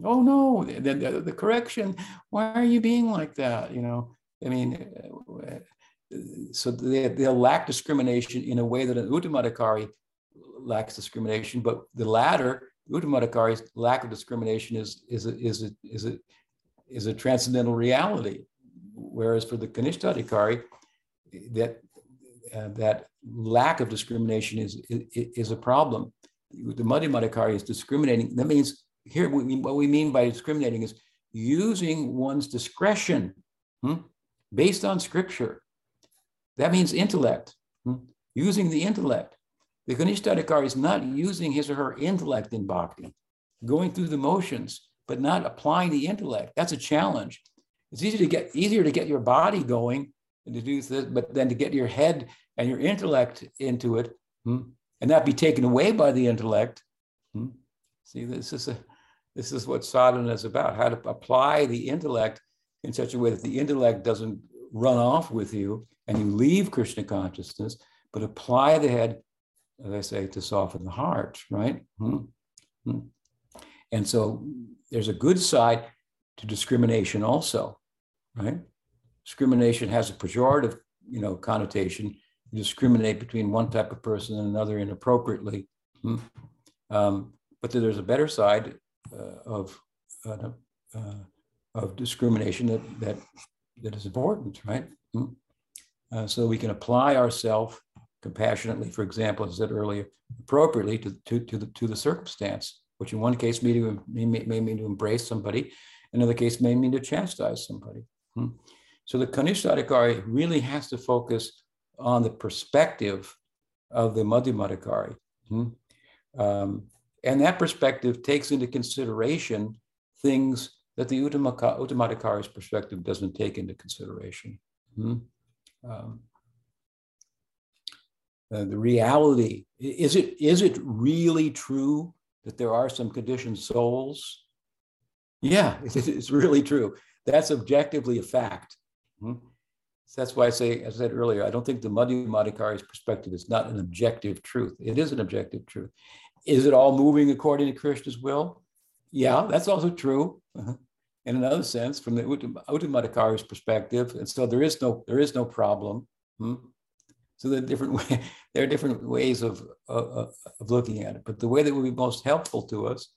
Oh no, the, the, the, correction, why are you being like that? You know, I mean, so they, they'll lack discrimination in a way that an Uttamadhikari lacks discrimination, but the latter Uttamadhikari's lack of discrimination is, is, a, is, a, is, a, is a transcendental reality. Whereas for the Kanishtadhikari, that, uh, that lack of discrimination is, is, a problem. The Madhyamadhikari is discriminating. That means here what we mean by discriminating is using one's discretion hmm, based on scripture. That means intellect, hmm, using the intellect the Kanishtadhikari is not using his or her intellect in bhakti, going through the motions, but not applying the intellect. That's a challenge. It's easy to get easier to get your body going and to do this, but then to get your head and your intellect into it hmm, and not be taken away by the intellect. Hmm. See, this is a this is what sadhana is about: how to apply the intellect in such a way that the intellect doesn't run off with you and you leave Krishna consciousness, but apply the head as I say, to soften the heart, right? Mm-hmm. And so there's a good side to discrimination also, right? Discrimination has a pejorative, you know, connotation. You discriminate between one type of person and another inappropriately. Hmm? Um, but there's a better side uh, of uh, uh, of discrimination that that that is important, right? Hmm? Uh, so we can apply ourselves compassionately, for example, as I said earlier, appropriately to, to, to, the, to the circumstance, which in one case may, may, may mean to embrace somebody, in another case may mean to chastise somebody. Hmm. So the Kanishtadhikari really has to focus on the perspective of the Madhyamadhikari. Hmm. Um, and that perspective takes into consideration things that the Uttamadhikari's perspective doesn't take into consideration. Hmm. Um, uh, the reality. Is it, is it really true that there are some conditioned souls? Yeah, it's really true. That's objectively a fact. Hmm? That's why I say, as I said earlier, I don't think the Madhyamadhikari's perspective is not an objective truth. It is an objective truth. Is it all moving according to Krishna's will? Yeah, that's also true. Uh-huh. In another sense, from the Uttamadhikari's perspective, and so there is no there is no problem. Hmm? So there are different way, there are different ways of, of, of looking at it. But the way that would be most helpful to us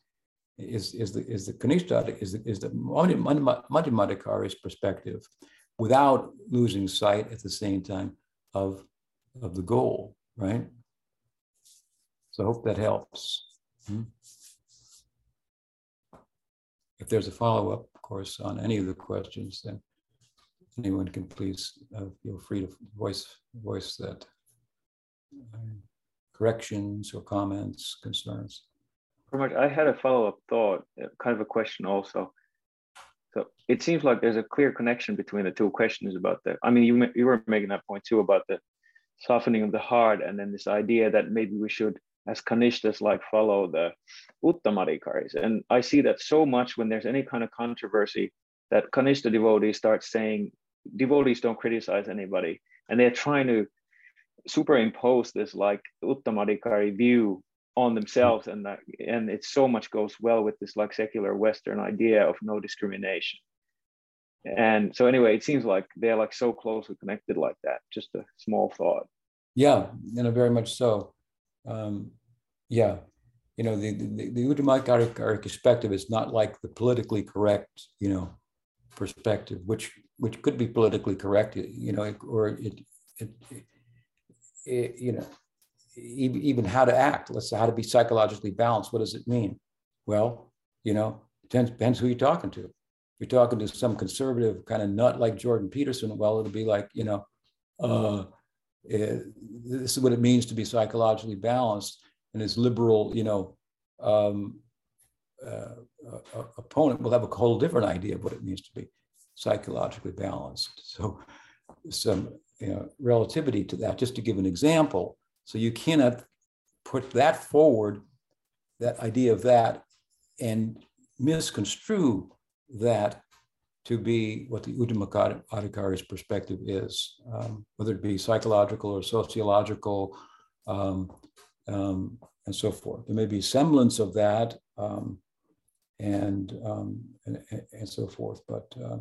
is, is the is the Kanishta, is the, is the Madhyamadhikari's perspective without losing sight at the same time of, of the goal, right? So I hope that helps. Hmm? If there's a follow-up, of course, on any of the questions, then anyone can please uh, feel free to voice voice that um, corrections or comments, concerns. Much i had a follow-up thought, uh, kind of a question also. So it seems like there's a clear connection between the two questions about the. I mean, you you were making that point too about the softening of the heart, and then this idea that maybe we should, as kanishtas, like follow the uttamadhikaris. And I see that so much when there's any kind of controversy that kanishta devotees start saying devotees don't criticize anybody, and they're trying to superimpose this like uttamadhikari view on themselves, and that, and it so much goes well with this like secular Western idea of no discrimination. And so anyway, it seems like they're like so closely connected like that. Just a small thought. Yeah, and very much so. Um, yeah, you know, the, the, the Uttamakarika perspective is not like the politically correct, you know, perspective, which which could be politically correct, you know, or it, it, it you know, even, even how to act. Let's say how to be psychologically balanced. What does it mean? Well, you know, depends, depends who you're talking to. If you're talking to some conservative kind of nut like Jordan Peterson, well, it'll be like, you know, uh, it, this is what it means to be psychologically balanced. And his liberal, you know, um, uh, uh, opponent will have a whole different idea of what it means to be psychologically balanced. So, some you know, relativity to that. Just to give an example, so you cannot put that forward, that idea of that, and misconstrue that to be what the Adhikari's perspective is, um, whether it be psychological or sociological, um, um, and so forth. There may be semblance of that, um, and, um, and, and so forth, but uh,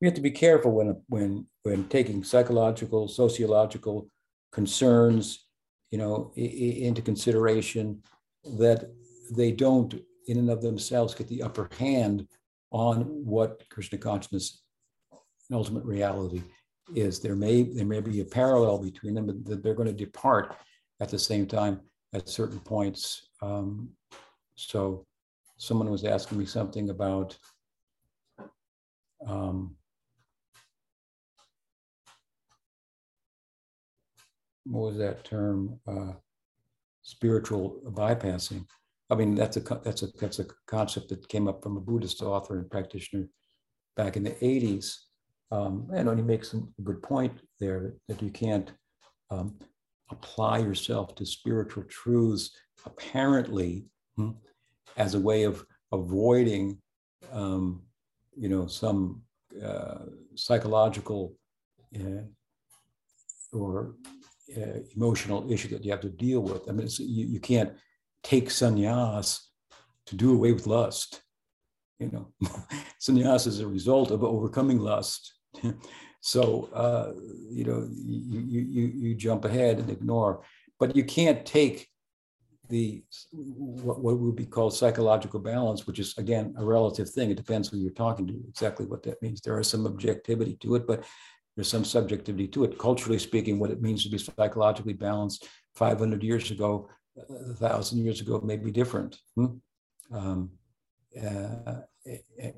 we have to be careful when when when taking psychological, sociological concerns, you know, into consideration, that they don't, in and of themselves, get the upper hand on what Krishna consciousness and ultimate reality is. There may there may be a parallel between them, but they're going to depart at the same time at certain points. Um, so, someone was asking me something about. Um, what was that term? Uh, spiritual bypassing. I mean, that's a that's a that's a concept that came up from a Buddhist author and practitioner back in the 80s. Um, and he makes a good point there that you can't um, apply yourself to spiritual truths apparently hmm, as a way of avoiding, um, you know, some uh, psychological uh, or uh, emotional issue that you have to deal with. I mean, you, you can't take sannyas to do away with lust. You know, sannyas is a result of overcoming lust. so, uh, you know, you, you, you jump ahead and ignore, but you can't take the what, what would be called psychological balance, which is again a relative thing. It depends who you're talking to, exactly what that means. There is some objectivity to it, but there's some subjectivity to it. Culturally speaking, what it means to be psychologically balanced 500 years ago, a thousand years ago may be different, hmm? um, uh,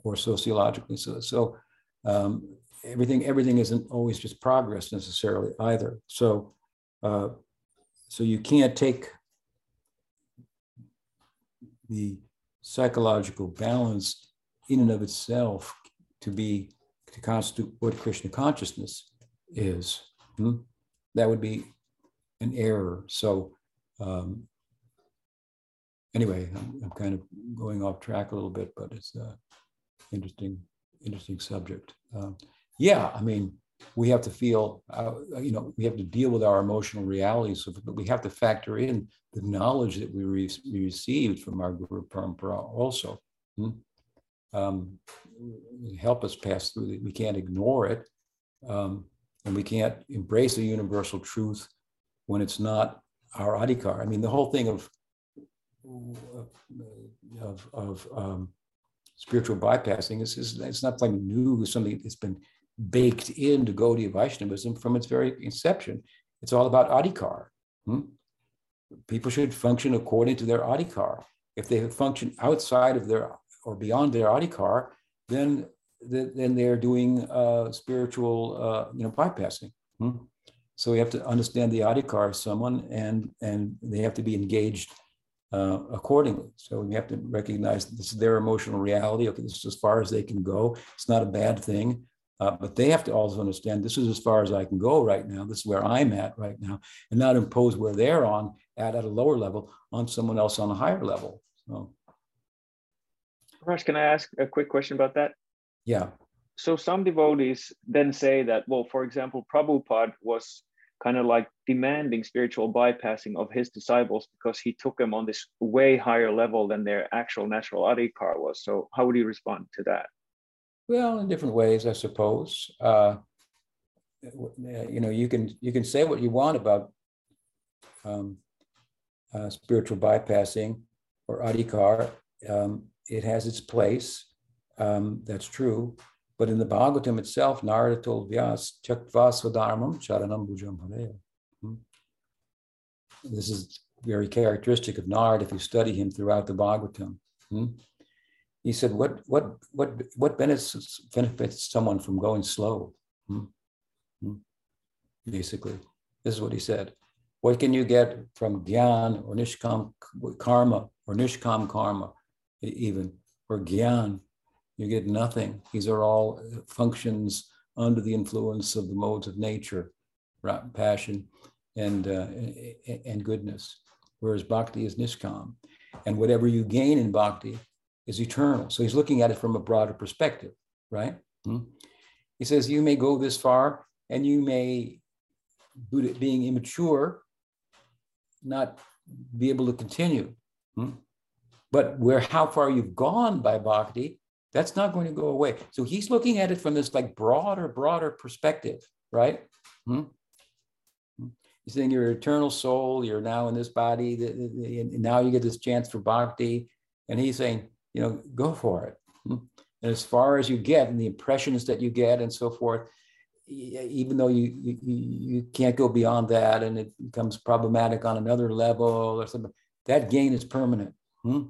or sociologically. So, so um, everything everything isn't always just progress necessarily either. So, uh, so you can't take the psychological balance in and of itself to be to constitute what Krishna consciousness is. Hmm? That would be an error. So um, anyway, I'm, I'm, kind of going off track a little bit, but it's an interesting, interesting subject. Um, yeah, I mean, we have to feel, uh, you know, we have to deal with our emotional realities, but we have to factor in the knowledge that we, re- we received from our Guru Parampara also. Hmm? Um, help us pass through it. We can't ignore it. Um, and we can't embrace a universal truth when it's not our adhikar. I mean, the whole thing of of, of um, spiritual bypassing is, is it's not something new, something that's been baked into Gaudiya Vaishnavism from its very inception. It's all about adhikar. Hmm? People should function according to their adhikar. If they function outside of their or beyond their adhikar, then then they're doing uh, spiritual uh, you know bypassing. Hmm? So we have to understand the adhikar of someone, and and they have to be engaged uh, accordingly. So we have to recognize that this is their emotional reality. Okay, this is as far as they can go. It's not a bad thing. Uh, but they have to also understand this is as far as I can go right now. This is where I'm at right now, and not impose where they're on at at a lower level on someone else on a higher level. So, Raj, can I ask a quick question about that? Yeah. So some devotees then say that, well, for example, Prabhupada was kind of like demanding spiritual bypassing of his disciples because he took them on this way higher level than their actual natural adhikar was. So how would you respond to that? Well, in different ways, I suppose. Uh, you know, you can you can say what you want about um, uh, spiritual bypassing or adhikar, um, it has its place. Um, that's true. But in the Bhagavatam itself, Narada told Vyas, Tyaktva Swadharmam Charanam Bhujam hmm? This is very characteristic of Narada if you study him throughout the Bhagavatam. Hmm? He said, what, what, what, what benefits, benefits someone from going slow? Hmm? Hmm? Basically, this is what he said. What can you get from Gyan or Nishkam karma or Nishkam karma, even, or Gyan? You get nothing. These are all functions under the influence of the modes of nature, right? passion and, uh, and goodness, whereas bhakti is nishkam. And whatever you gain in bhakti is eternal. So he's looking at it from a broader perspective, right? Hmm? He says, You may go this far and you may, being immature, not be able to continue. Hmm? But where how far you've gone by bhakti, that's not going to go away. So he's looking at it from this like broader, broader perspective, right? Hmm? hmm? He's saying you're eternal soul, you're now in this body, and now you get this chance for bhakti. And he's saying, you know, go for it. Hmm? And as far as you get and the impressions that you get and so forth, even though you, you, you can't go beyond that and it becomes problematic on another level or something, that gain is permanent. Hmm?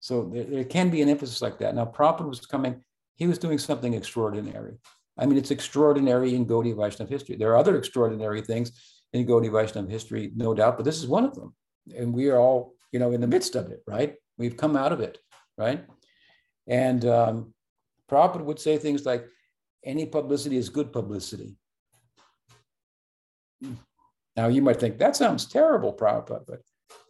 So there, there, can be an emphasis like that. Now, Prabhupada was coming, he was doing something extraordinary. I mean, it's extraordinary in Gaudiya Vaishnava history. There are other extraordinary things in Gaudiya Vaishnava history, no doubt, but this is one of them. And we are all, you know, in the midst of it, right? We've come out of it, right? And um, Prabhupada would say things like, any publicity is good publicity. Now you might think that sounds terrible, Prabhupada, but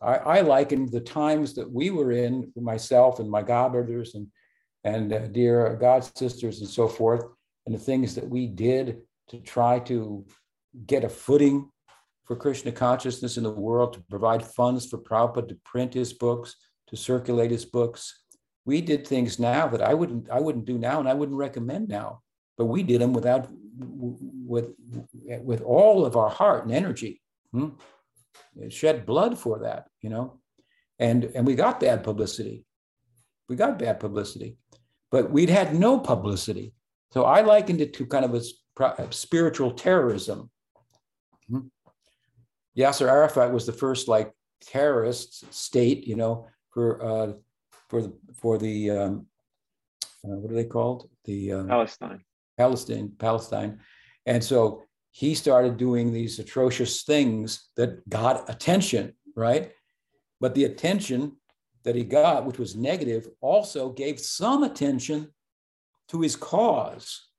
I, I likened the times that we were in, myself and my godbrothers and and uh, dear God sisters and so forth, and the things that we did to try to get a footing for Krishna consciousness in the world, to provide funds for Prabhupada to print his books, to circulate his books. We did things now that I wouldn't I wouldn't do now, and I wouldn't recommend now. But we did them without with with all of our heart and energy. Hmm? Shed blood for that, you know, and and we got bad publicity. We got bad publicity, but we'd had no publicity. So I likened it to kind of a spiritual terrorism. Hmm? Yasser Arafat was the first like terrorist state, you know, for uh, for the for the um, uh, what are they called? The um, Palestine. Palestine, Palestine, and so he started doing these atrocious things that got attention, right? But the attention that he got, which was negative, also gave some attention to his cause,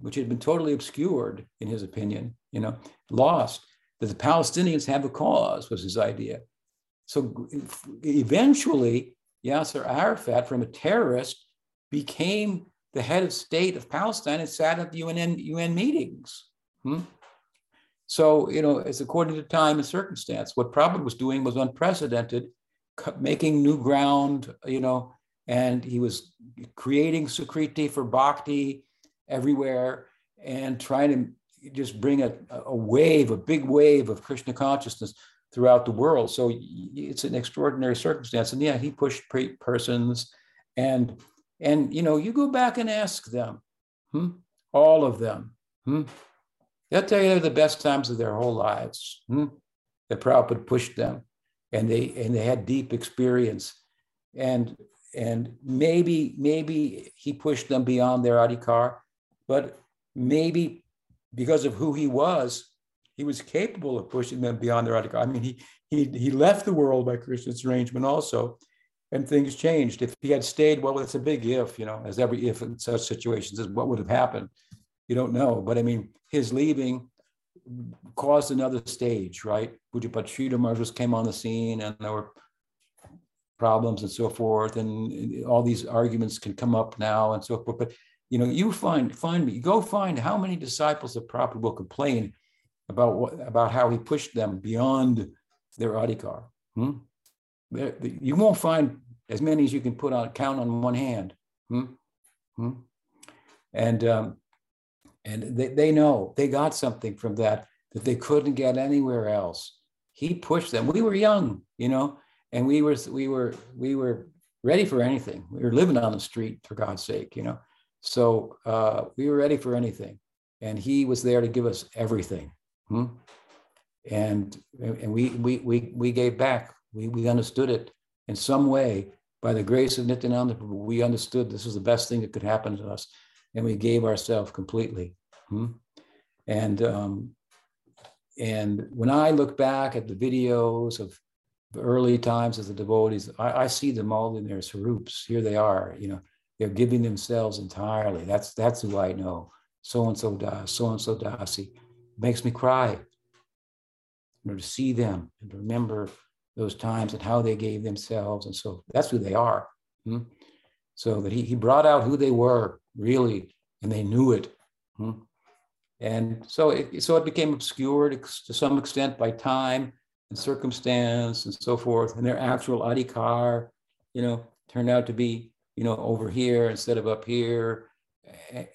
which had been totally obscured, in his opinion, you know, lost. That the Palestinians have a cause was his idea. So eventually, Yasser Arafat, from a terrorist, became the head of state of Palestine and sat at the UN, UN meetings. Hmm? So, you know, it's according to time and circumstance. What Prabhupada was doing was unprecedented, making new ground, you know, and he was creating Sukriti for bhakti everywhere and trying to just bring a, a wave, a big wave of Krishna consciousness throughout the world. So it's an extraordinary circumstance. And yeah, he pushed persons and and you know, you go back and ask them, hmm? all of them. Hmm? They'll tell you they're the best times of their whole lives. Hmm? The Prabhupada pushed them and they and they had deep experience. And and maybe, maybe he pushed them beyond their adhikar, but maybe because of who he was, he was capable of pushing them beyond their adhikar. I mean, he he he left the world by Krishna's arrangement also, and things changed. If he had stayed, well, it's a big if, you know, as every if in such situations is what would have happened you don't know. But I mean, his leaving caused another stage, right? Pujyapat Sridhar came on the scene and there were problems and so forth. And all these arguments can come up now and so forth. But you know, you find find me, go find how many disciples of Prabhupada will complain about what about how he pushed them beyond their adhikar. Hmm? You won't find as many as you can put on count on one hand. Hmm? Hmm? And um, and they, they know they got something from that that they couldn't get anywhere else. he pushed them. We were young, you know, and we were we were we were ready for anything. We were living on the street for God's sake, you know. So uh, we were ready for anything, and he was there to give us everything. Hmm? And and we we we we gave back. We we understood it in some way by the grace of Nityananda. We understood this was the best thing that could happen to us, and we gave ourselves completely. Hmm? And um, and when I look back at the videos of the early times as the devotees, I, I see them all in their swarups. Here they are, you know, they're giving themselves entirely. That's that's who I know. So and so das, so and so dasi. makes me cry. You know, to see them and remember those times and how they gave themselves. And so that's who they are. Hmm? So that he, he brought out who they were really, and they knew it. Hmm? And so it, so it became obscured to some extent by time and circumstance and so forth. And their actual adhikar, you know, turned out to be, you know, over here instead of up here and,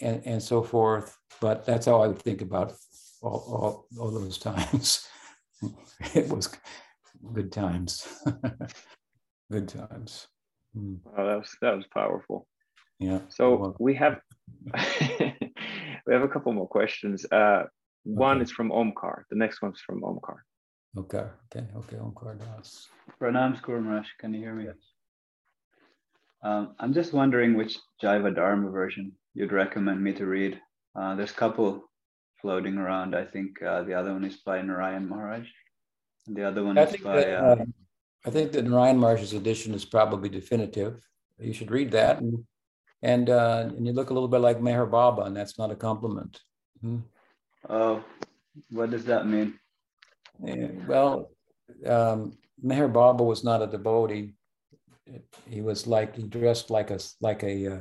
and, and so forth. But that's how I would think about all, all, all those times. it was good times. good times. Mm. Wow, that was that was powerful. Yeah. So we have we have a couple more questions. Uh, one okay. is from Omkar. The next one's from Omkar. Okay. Okay. Okay. Omkar Das. Pranams Guru Can you hear me? Yes. Um, I'm just wondering which Jaiva Dharma version you'd recommend me to read. Uh, there's a couple floating around. I think uh, the other one is by Narayan Maharaj. And the other one I is by. That, uh, um, I think that Narayan Maharaj's edition is probably definitive. You should read that. And and uh, and you look a little bit like Meher Baba, and that's not a compliment. Hmm? Oh, what does that mean? Yeah, well, um, Meher Baba was not a devotee. He was like he dressed like a like a uh,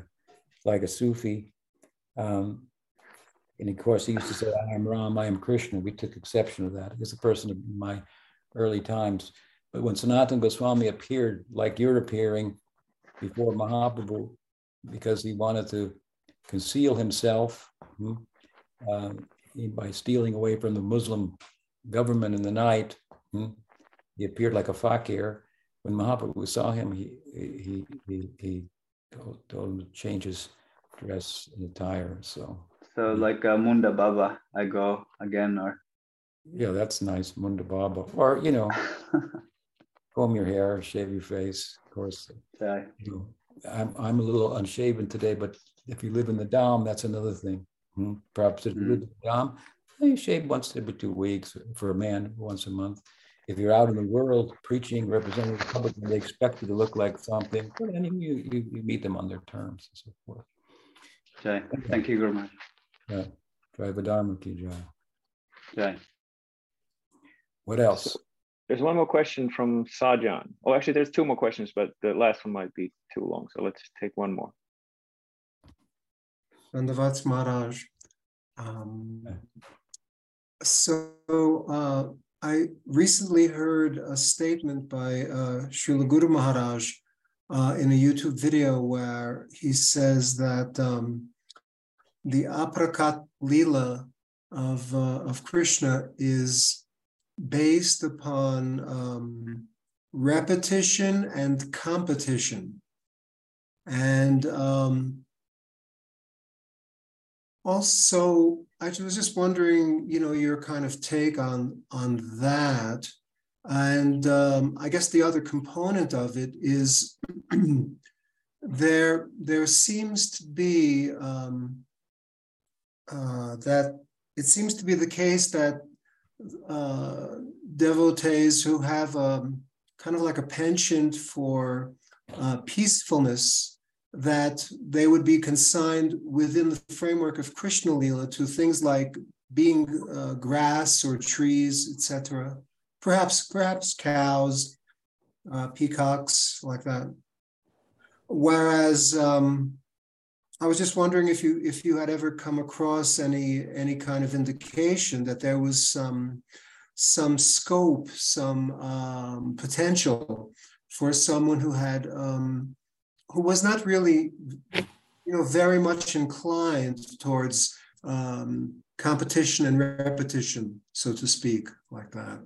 like a Sufi, um, and of course he used to say, "I am Ram, I am Krishna." We took exception to that. He's a person of my early times. But when Sanatan Goswami appeared, like you're appearing before Mahaprabhu, because he wanted to conceal himself hmm, uh, by stealing away from the Muslim government in the night. Hmm, he appeared like a fakir. When Mahaprabhu saw him, he he he, he told, told him to change his dress and attire. So so like uh, Munda Baba, I go again, or yeah, that's nice, Munda Baba, or you know, comb your hair, shave your face, of course. Yeah. You know, I'm, I'm a little unshaven today, but if you live in the Dham, that's another thing. Hmm? Perhaps if you live in the Dham, you shave once every two weeks for a man, once a month. If you're out in the world preaching, representing the public, and they expect you to look like something, then you, you, you meet them on their terms and so forth. Jai. Thank you very much. Yeah. Jai Dharma ki jai. Jai. What else? There's one more question from Sajan. Oh, actually, there's two more questions, but the last one might be too long. So let's take one more. Dandavats Maharaj. Um, so uh, I recently heard a statement by uh, Srila Guru Maharaj uh, in a YouTube video where he says that um, the aprakat lila of, uh, of Krishna is based upon um, repetition and competition. And um, also, I was just wondering, you know, your kind of take on on that. And um, I guess the other component of it is there there seems to be um, uh, that it seems to be the case that uh, devotees who have um, kind of like a penchant for uh, peacefulness that they would be consigned within the framework of Krishna Lila to things like being uh, grass or trees, etc. Perhaps, perhaps cows, uh, peacocks, like that. Whereas um, I was just wondering if you if you had ever come across any any kind of indication that there was some some scope, some um, potential for someone who had um, who was not really you know very much inclined towards um, competition and repetition, so to speak, like that.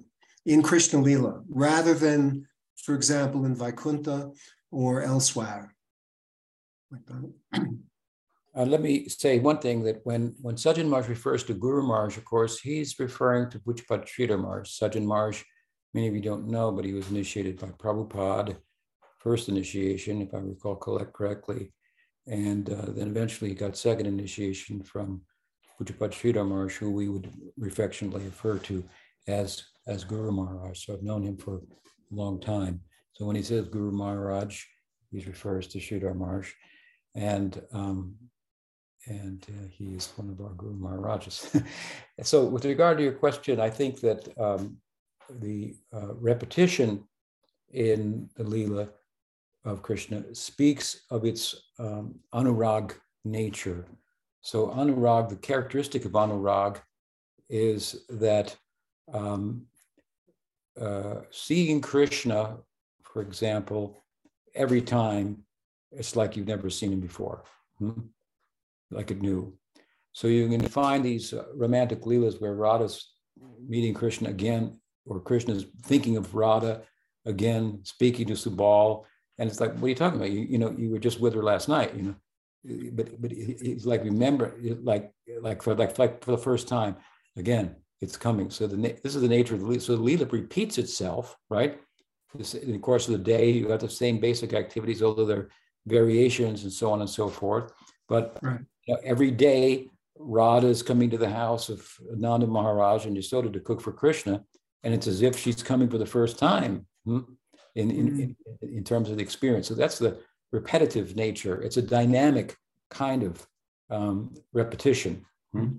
in Krishna Lila, rather than, for example, in Vaikuntha or elsewhere. Like uh, let me say one thing that when, when Sajjan Maharaj refers to Guru Maharaj, of course, he's referring to Pujyapat Sridhar Maharaj. Sajjan Maharaj, many of you don't know, but he was initiated by Prabhupada, first initiation, if I recall correctly. And uh, then eventually he got second initiation from Pujyapat Sridhar Maharaj, who we would affectionately refer to as, as Guru Maharaj. So I've known him for a long time. So when he says Guru Maharaj, he refers to Sridhar Maharaj. And um, and uh, he is one of our Guru Maharajas. so, with regard to your question, I think that um, the uh, repetition in the Leela of Krishna speaks of its um, anurag nature. So, anurag, the characteristic of anurag is that um, uh, seeing Krishna, for example, every time, it's like you've never seen him before. Hmm? Like it knew. So you can find these uh, romantic leelas where Radha's meeting Krishna again, or Krishna's thinking of Radha again, speaking to Subal, and it's like, what are you talking about? You, you know, you were just with her last night, you know. But but it's like remember, like like for like like for the first time, again, it's coming. So the this is the nature of the leela. So the leela repeats itself, right? In the course of the day, you got the same basic activities, although there are variations and so on and so forth. But right know, every day, Radha is coming to the house of Nanda Maharaj and Yasoda to cook for Krishna, and it's as if she's coming for the first time hmm, in, in, mm. in, in, terms of the experience. So that's the repetitive nature. It's a dynamic kind of um, repetition. Hmm?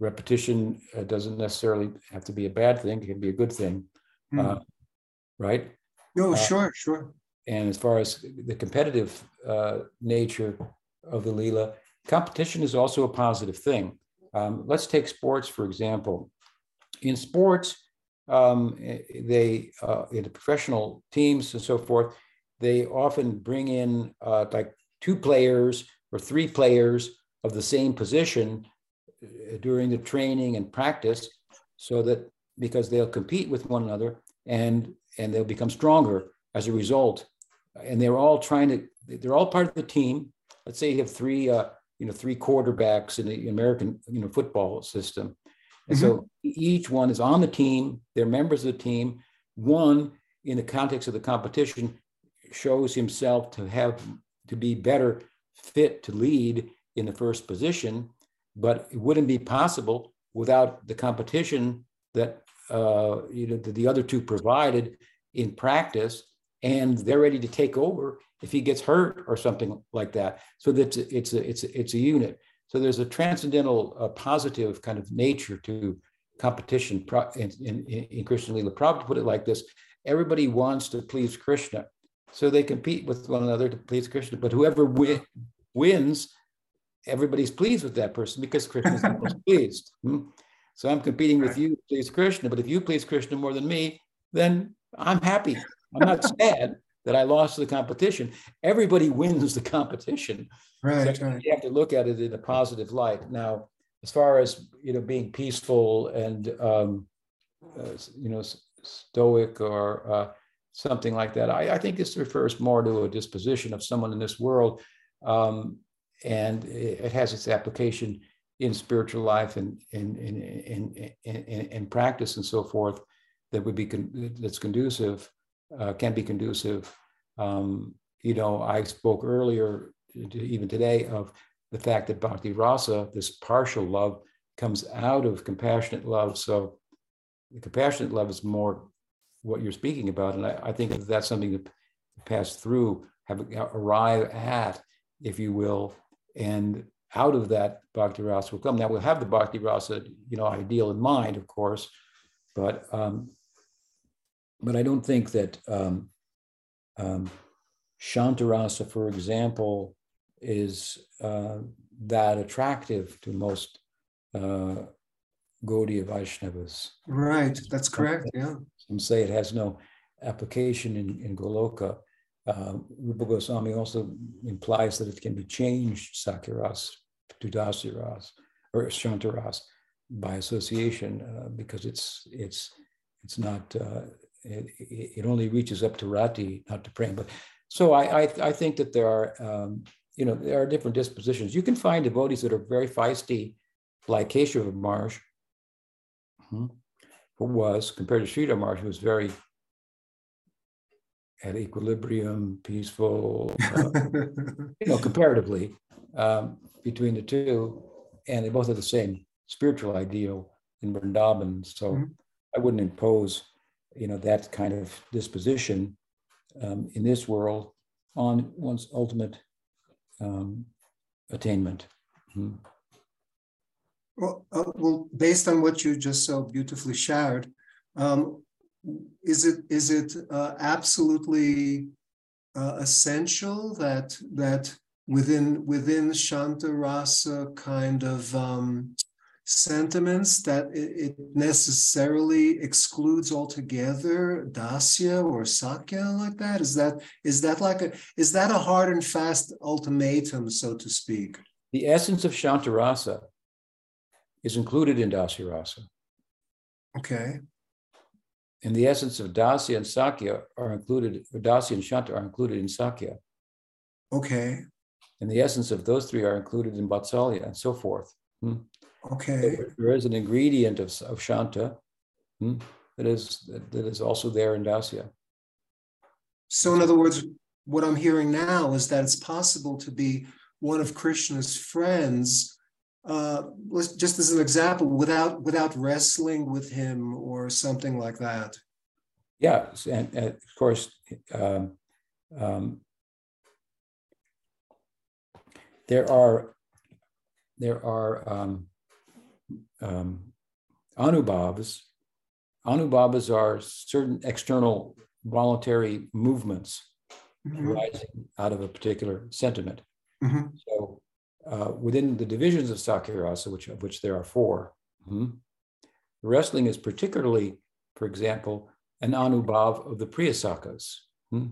Repetition uh, doesn't necessarily have to be a bad thing; it can be a good thing, mm. uh, right? No, uh, sure, sure. And as far as the competitive uh, nature of the lila, competition is also a positive thing. Um, let's take sports, for example. In sports, um, they, uh, in the professional teams and so forth, they often bring in uh, like two players or three players of the same position uh, during the training and practice so that because they'll compete with one another and and they'll become stronger as a result and they're all trying to they're all part of the team let's say you have three uh, you know three quarterbacks in the American you know football system, and mm-hmm. so each one is on the team. They're members of the team. One, in the context of the competition, shows himself to have to be better fit to lead in the first position, but it wouldn't be possible without the competition that uh, you know that the other two provided in practice, and they're ready to take over if he gets hurt or something like that. So that it's a, it's a, it's a unit. So there's a transcendental, uh, positive kind of nature to competition in, in, in Krishna Lila. Prabhupada put it like this: everybody wants to please Krishna, so they compete with one another to please Krishna. But whoever win, wins, everybody's pleased with that person because Krishna is the most pleased. Hmm? So I'm competing with you to please Krishna, but if you please Krishna more than me, then I'm happy. I'm not sad that I lost the competition. Everybody wins the competition. Right, so right. You have to look at it in a positive light. Now, as far as you know, being peaceful and um, uh, you know stoic or uh, something like that, I, I, think this refers more to a disposition of someone in this world, um, and it, it, has its application in spiritual life and in in, in, in, in practice and so forth that would be con- that's conducive uh, can be conducive. Um, you know, I spoke earlier, even today, of the fact that bhakti rasa, this partial love, comes out of compassionate love. So the compassionate love is more what you're speaking about, and I, I think that that's something to pass through, have arrive at, if you will, and out of that bhakti rasa will come. Now we'll have the bhakti rasa, you know, ideal in mind, of course, but um, but I don't think that um, um, Shantarasa, for example, is uh, that attractive to most uh, Gaudiya Vaishnavas. Right, that's correct. Yeah. Some say it has no application in, in Goloka. Uh, Rupa Goswami also implies that it can be changed, Sakyaras to Dasiras or Shantaras by association uh, because it's it's it's not, uh, it, it, only reaches up to Rati, not to Prem. But so I, I, I think that there are, um, you know, there are different dispositions. You can find devotees that are very feisty, like Keshava Maharaj, hmm, who was, compared to Sridhar Maharaj, who was very at equilibrium, peaceful, uh, you know, comparatively um, between the two. And they both have the same spiritual ideal in Vrindavan. So mm-hmm. I wouldn't impose, you know, that kind of disposition um, in this world on one's ultimate um, attainment. Mm-hmm. Well, uh, well, based on what you just so beautifully shared, um, is it is it uh, absolutely uh, essential that that within within Shanta Rasa kind of um, sentiments that it, necessarily excludes altogether dasya or sakya like that? Is that is that like a is that a hard and fast ultimatum so to speak? The essence of shantarasa is included in dasya rasa okay. And the essence of dasya and sakya are included dasya and shanta are included in sakya. Okay. And the essence of those three are included in vatsalya and so forth. Hmm? Okay. there is an ingredient of, of Shanta hmm, that is that is also there in Dasya. So, in other words, what I'm hearing now is that it's possible to be one of Krishna's friends, uh, just as an example, without without wrestling with him or something like that. Yeah, and, and of course, um, um, there are there are um, um, anubhavas. Anubhavas are certain external voluntary movements mm-hmm. arising out of a particular sentiment. Mm-hmm. So, uh, within the divisions of Sakyarasa, which of which there are 4 mm-hmm, wrestling is particularly, for example, an anubhav of the Priyasakas. Hmm?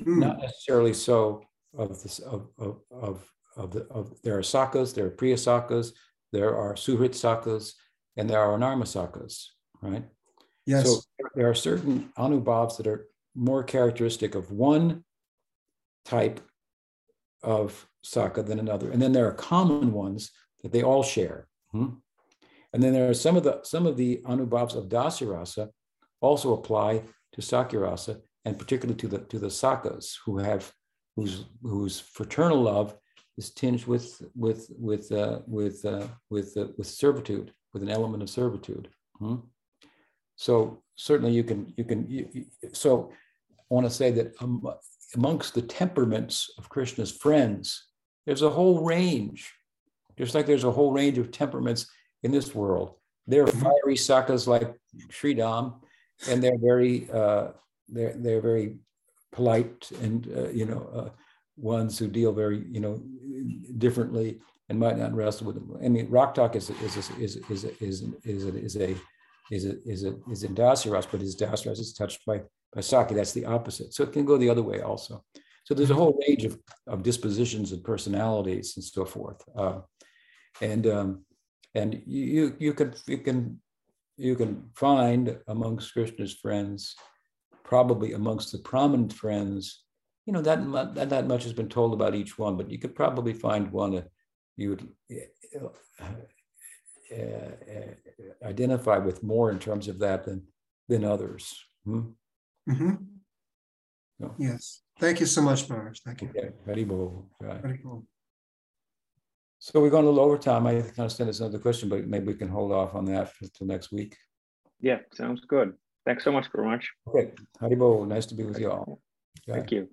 Mm. Not necessarily so of this of of of, of the of there are sakas, there are Priyasakas, there are Suhrit Sakas, and there are Anarma Sakas, right? Yes. So there are certain Anubhavs that are more characteristic of one type of Saka than another. And then there are common ones that they all share. Hmm? And then there are some of the some of the Anubhavs of Dasirasa also apply to sakirasa and particularly to the to the Sakas who have whose whose fraternal love is tinged with with with uh, with uh, with uh, with servitude, with an element of servitude. Hmm? So certainly you can you can. You, you, so I want to say that um, amongst the temperaments of Krishna's friends, there's a whole range. Just like there's a whole range of temperaments in this world. There are fiery sakas like Sridham, and they're very uh, they're they're very polite and uh, you know uh, ones who deal very, you know, differently and might not wrestle with them. I mean, Raktak is is is is is is is is a is a is a is in Dasiras, but his Dasiras is touched by by Saki. That's the opposite. So it can go the other way also. So there's a whole range of, of dispositions and personalities and so forth. Uh, and um, and you you can you can you can find amongst Krishna's friends, probably amongst the prominent friends, you know that, that that much has been told about each one, but you could probably find one that you would uh, uh, identify with more in terms of that than than others. Hmm? Mm-hmm. No. Yes. Thank you so much, Maharaj. Thank you. Okay. Very cool. Very cool. So we're going a little over time. I understand of send us another question, but maybe we can hold off on that until next week. Yeah, sounds good. Thanks so much, Guru Maharaj. Okay. Haribol, nice to be with you all. Thank you.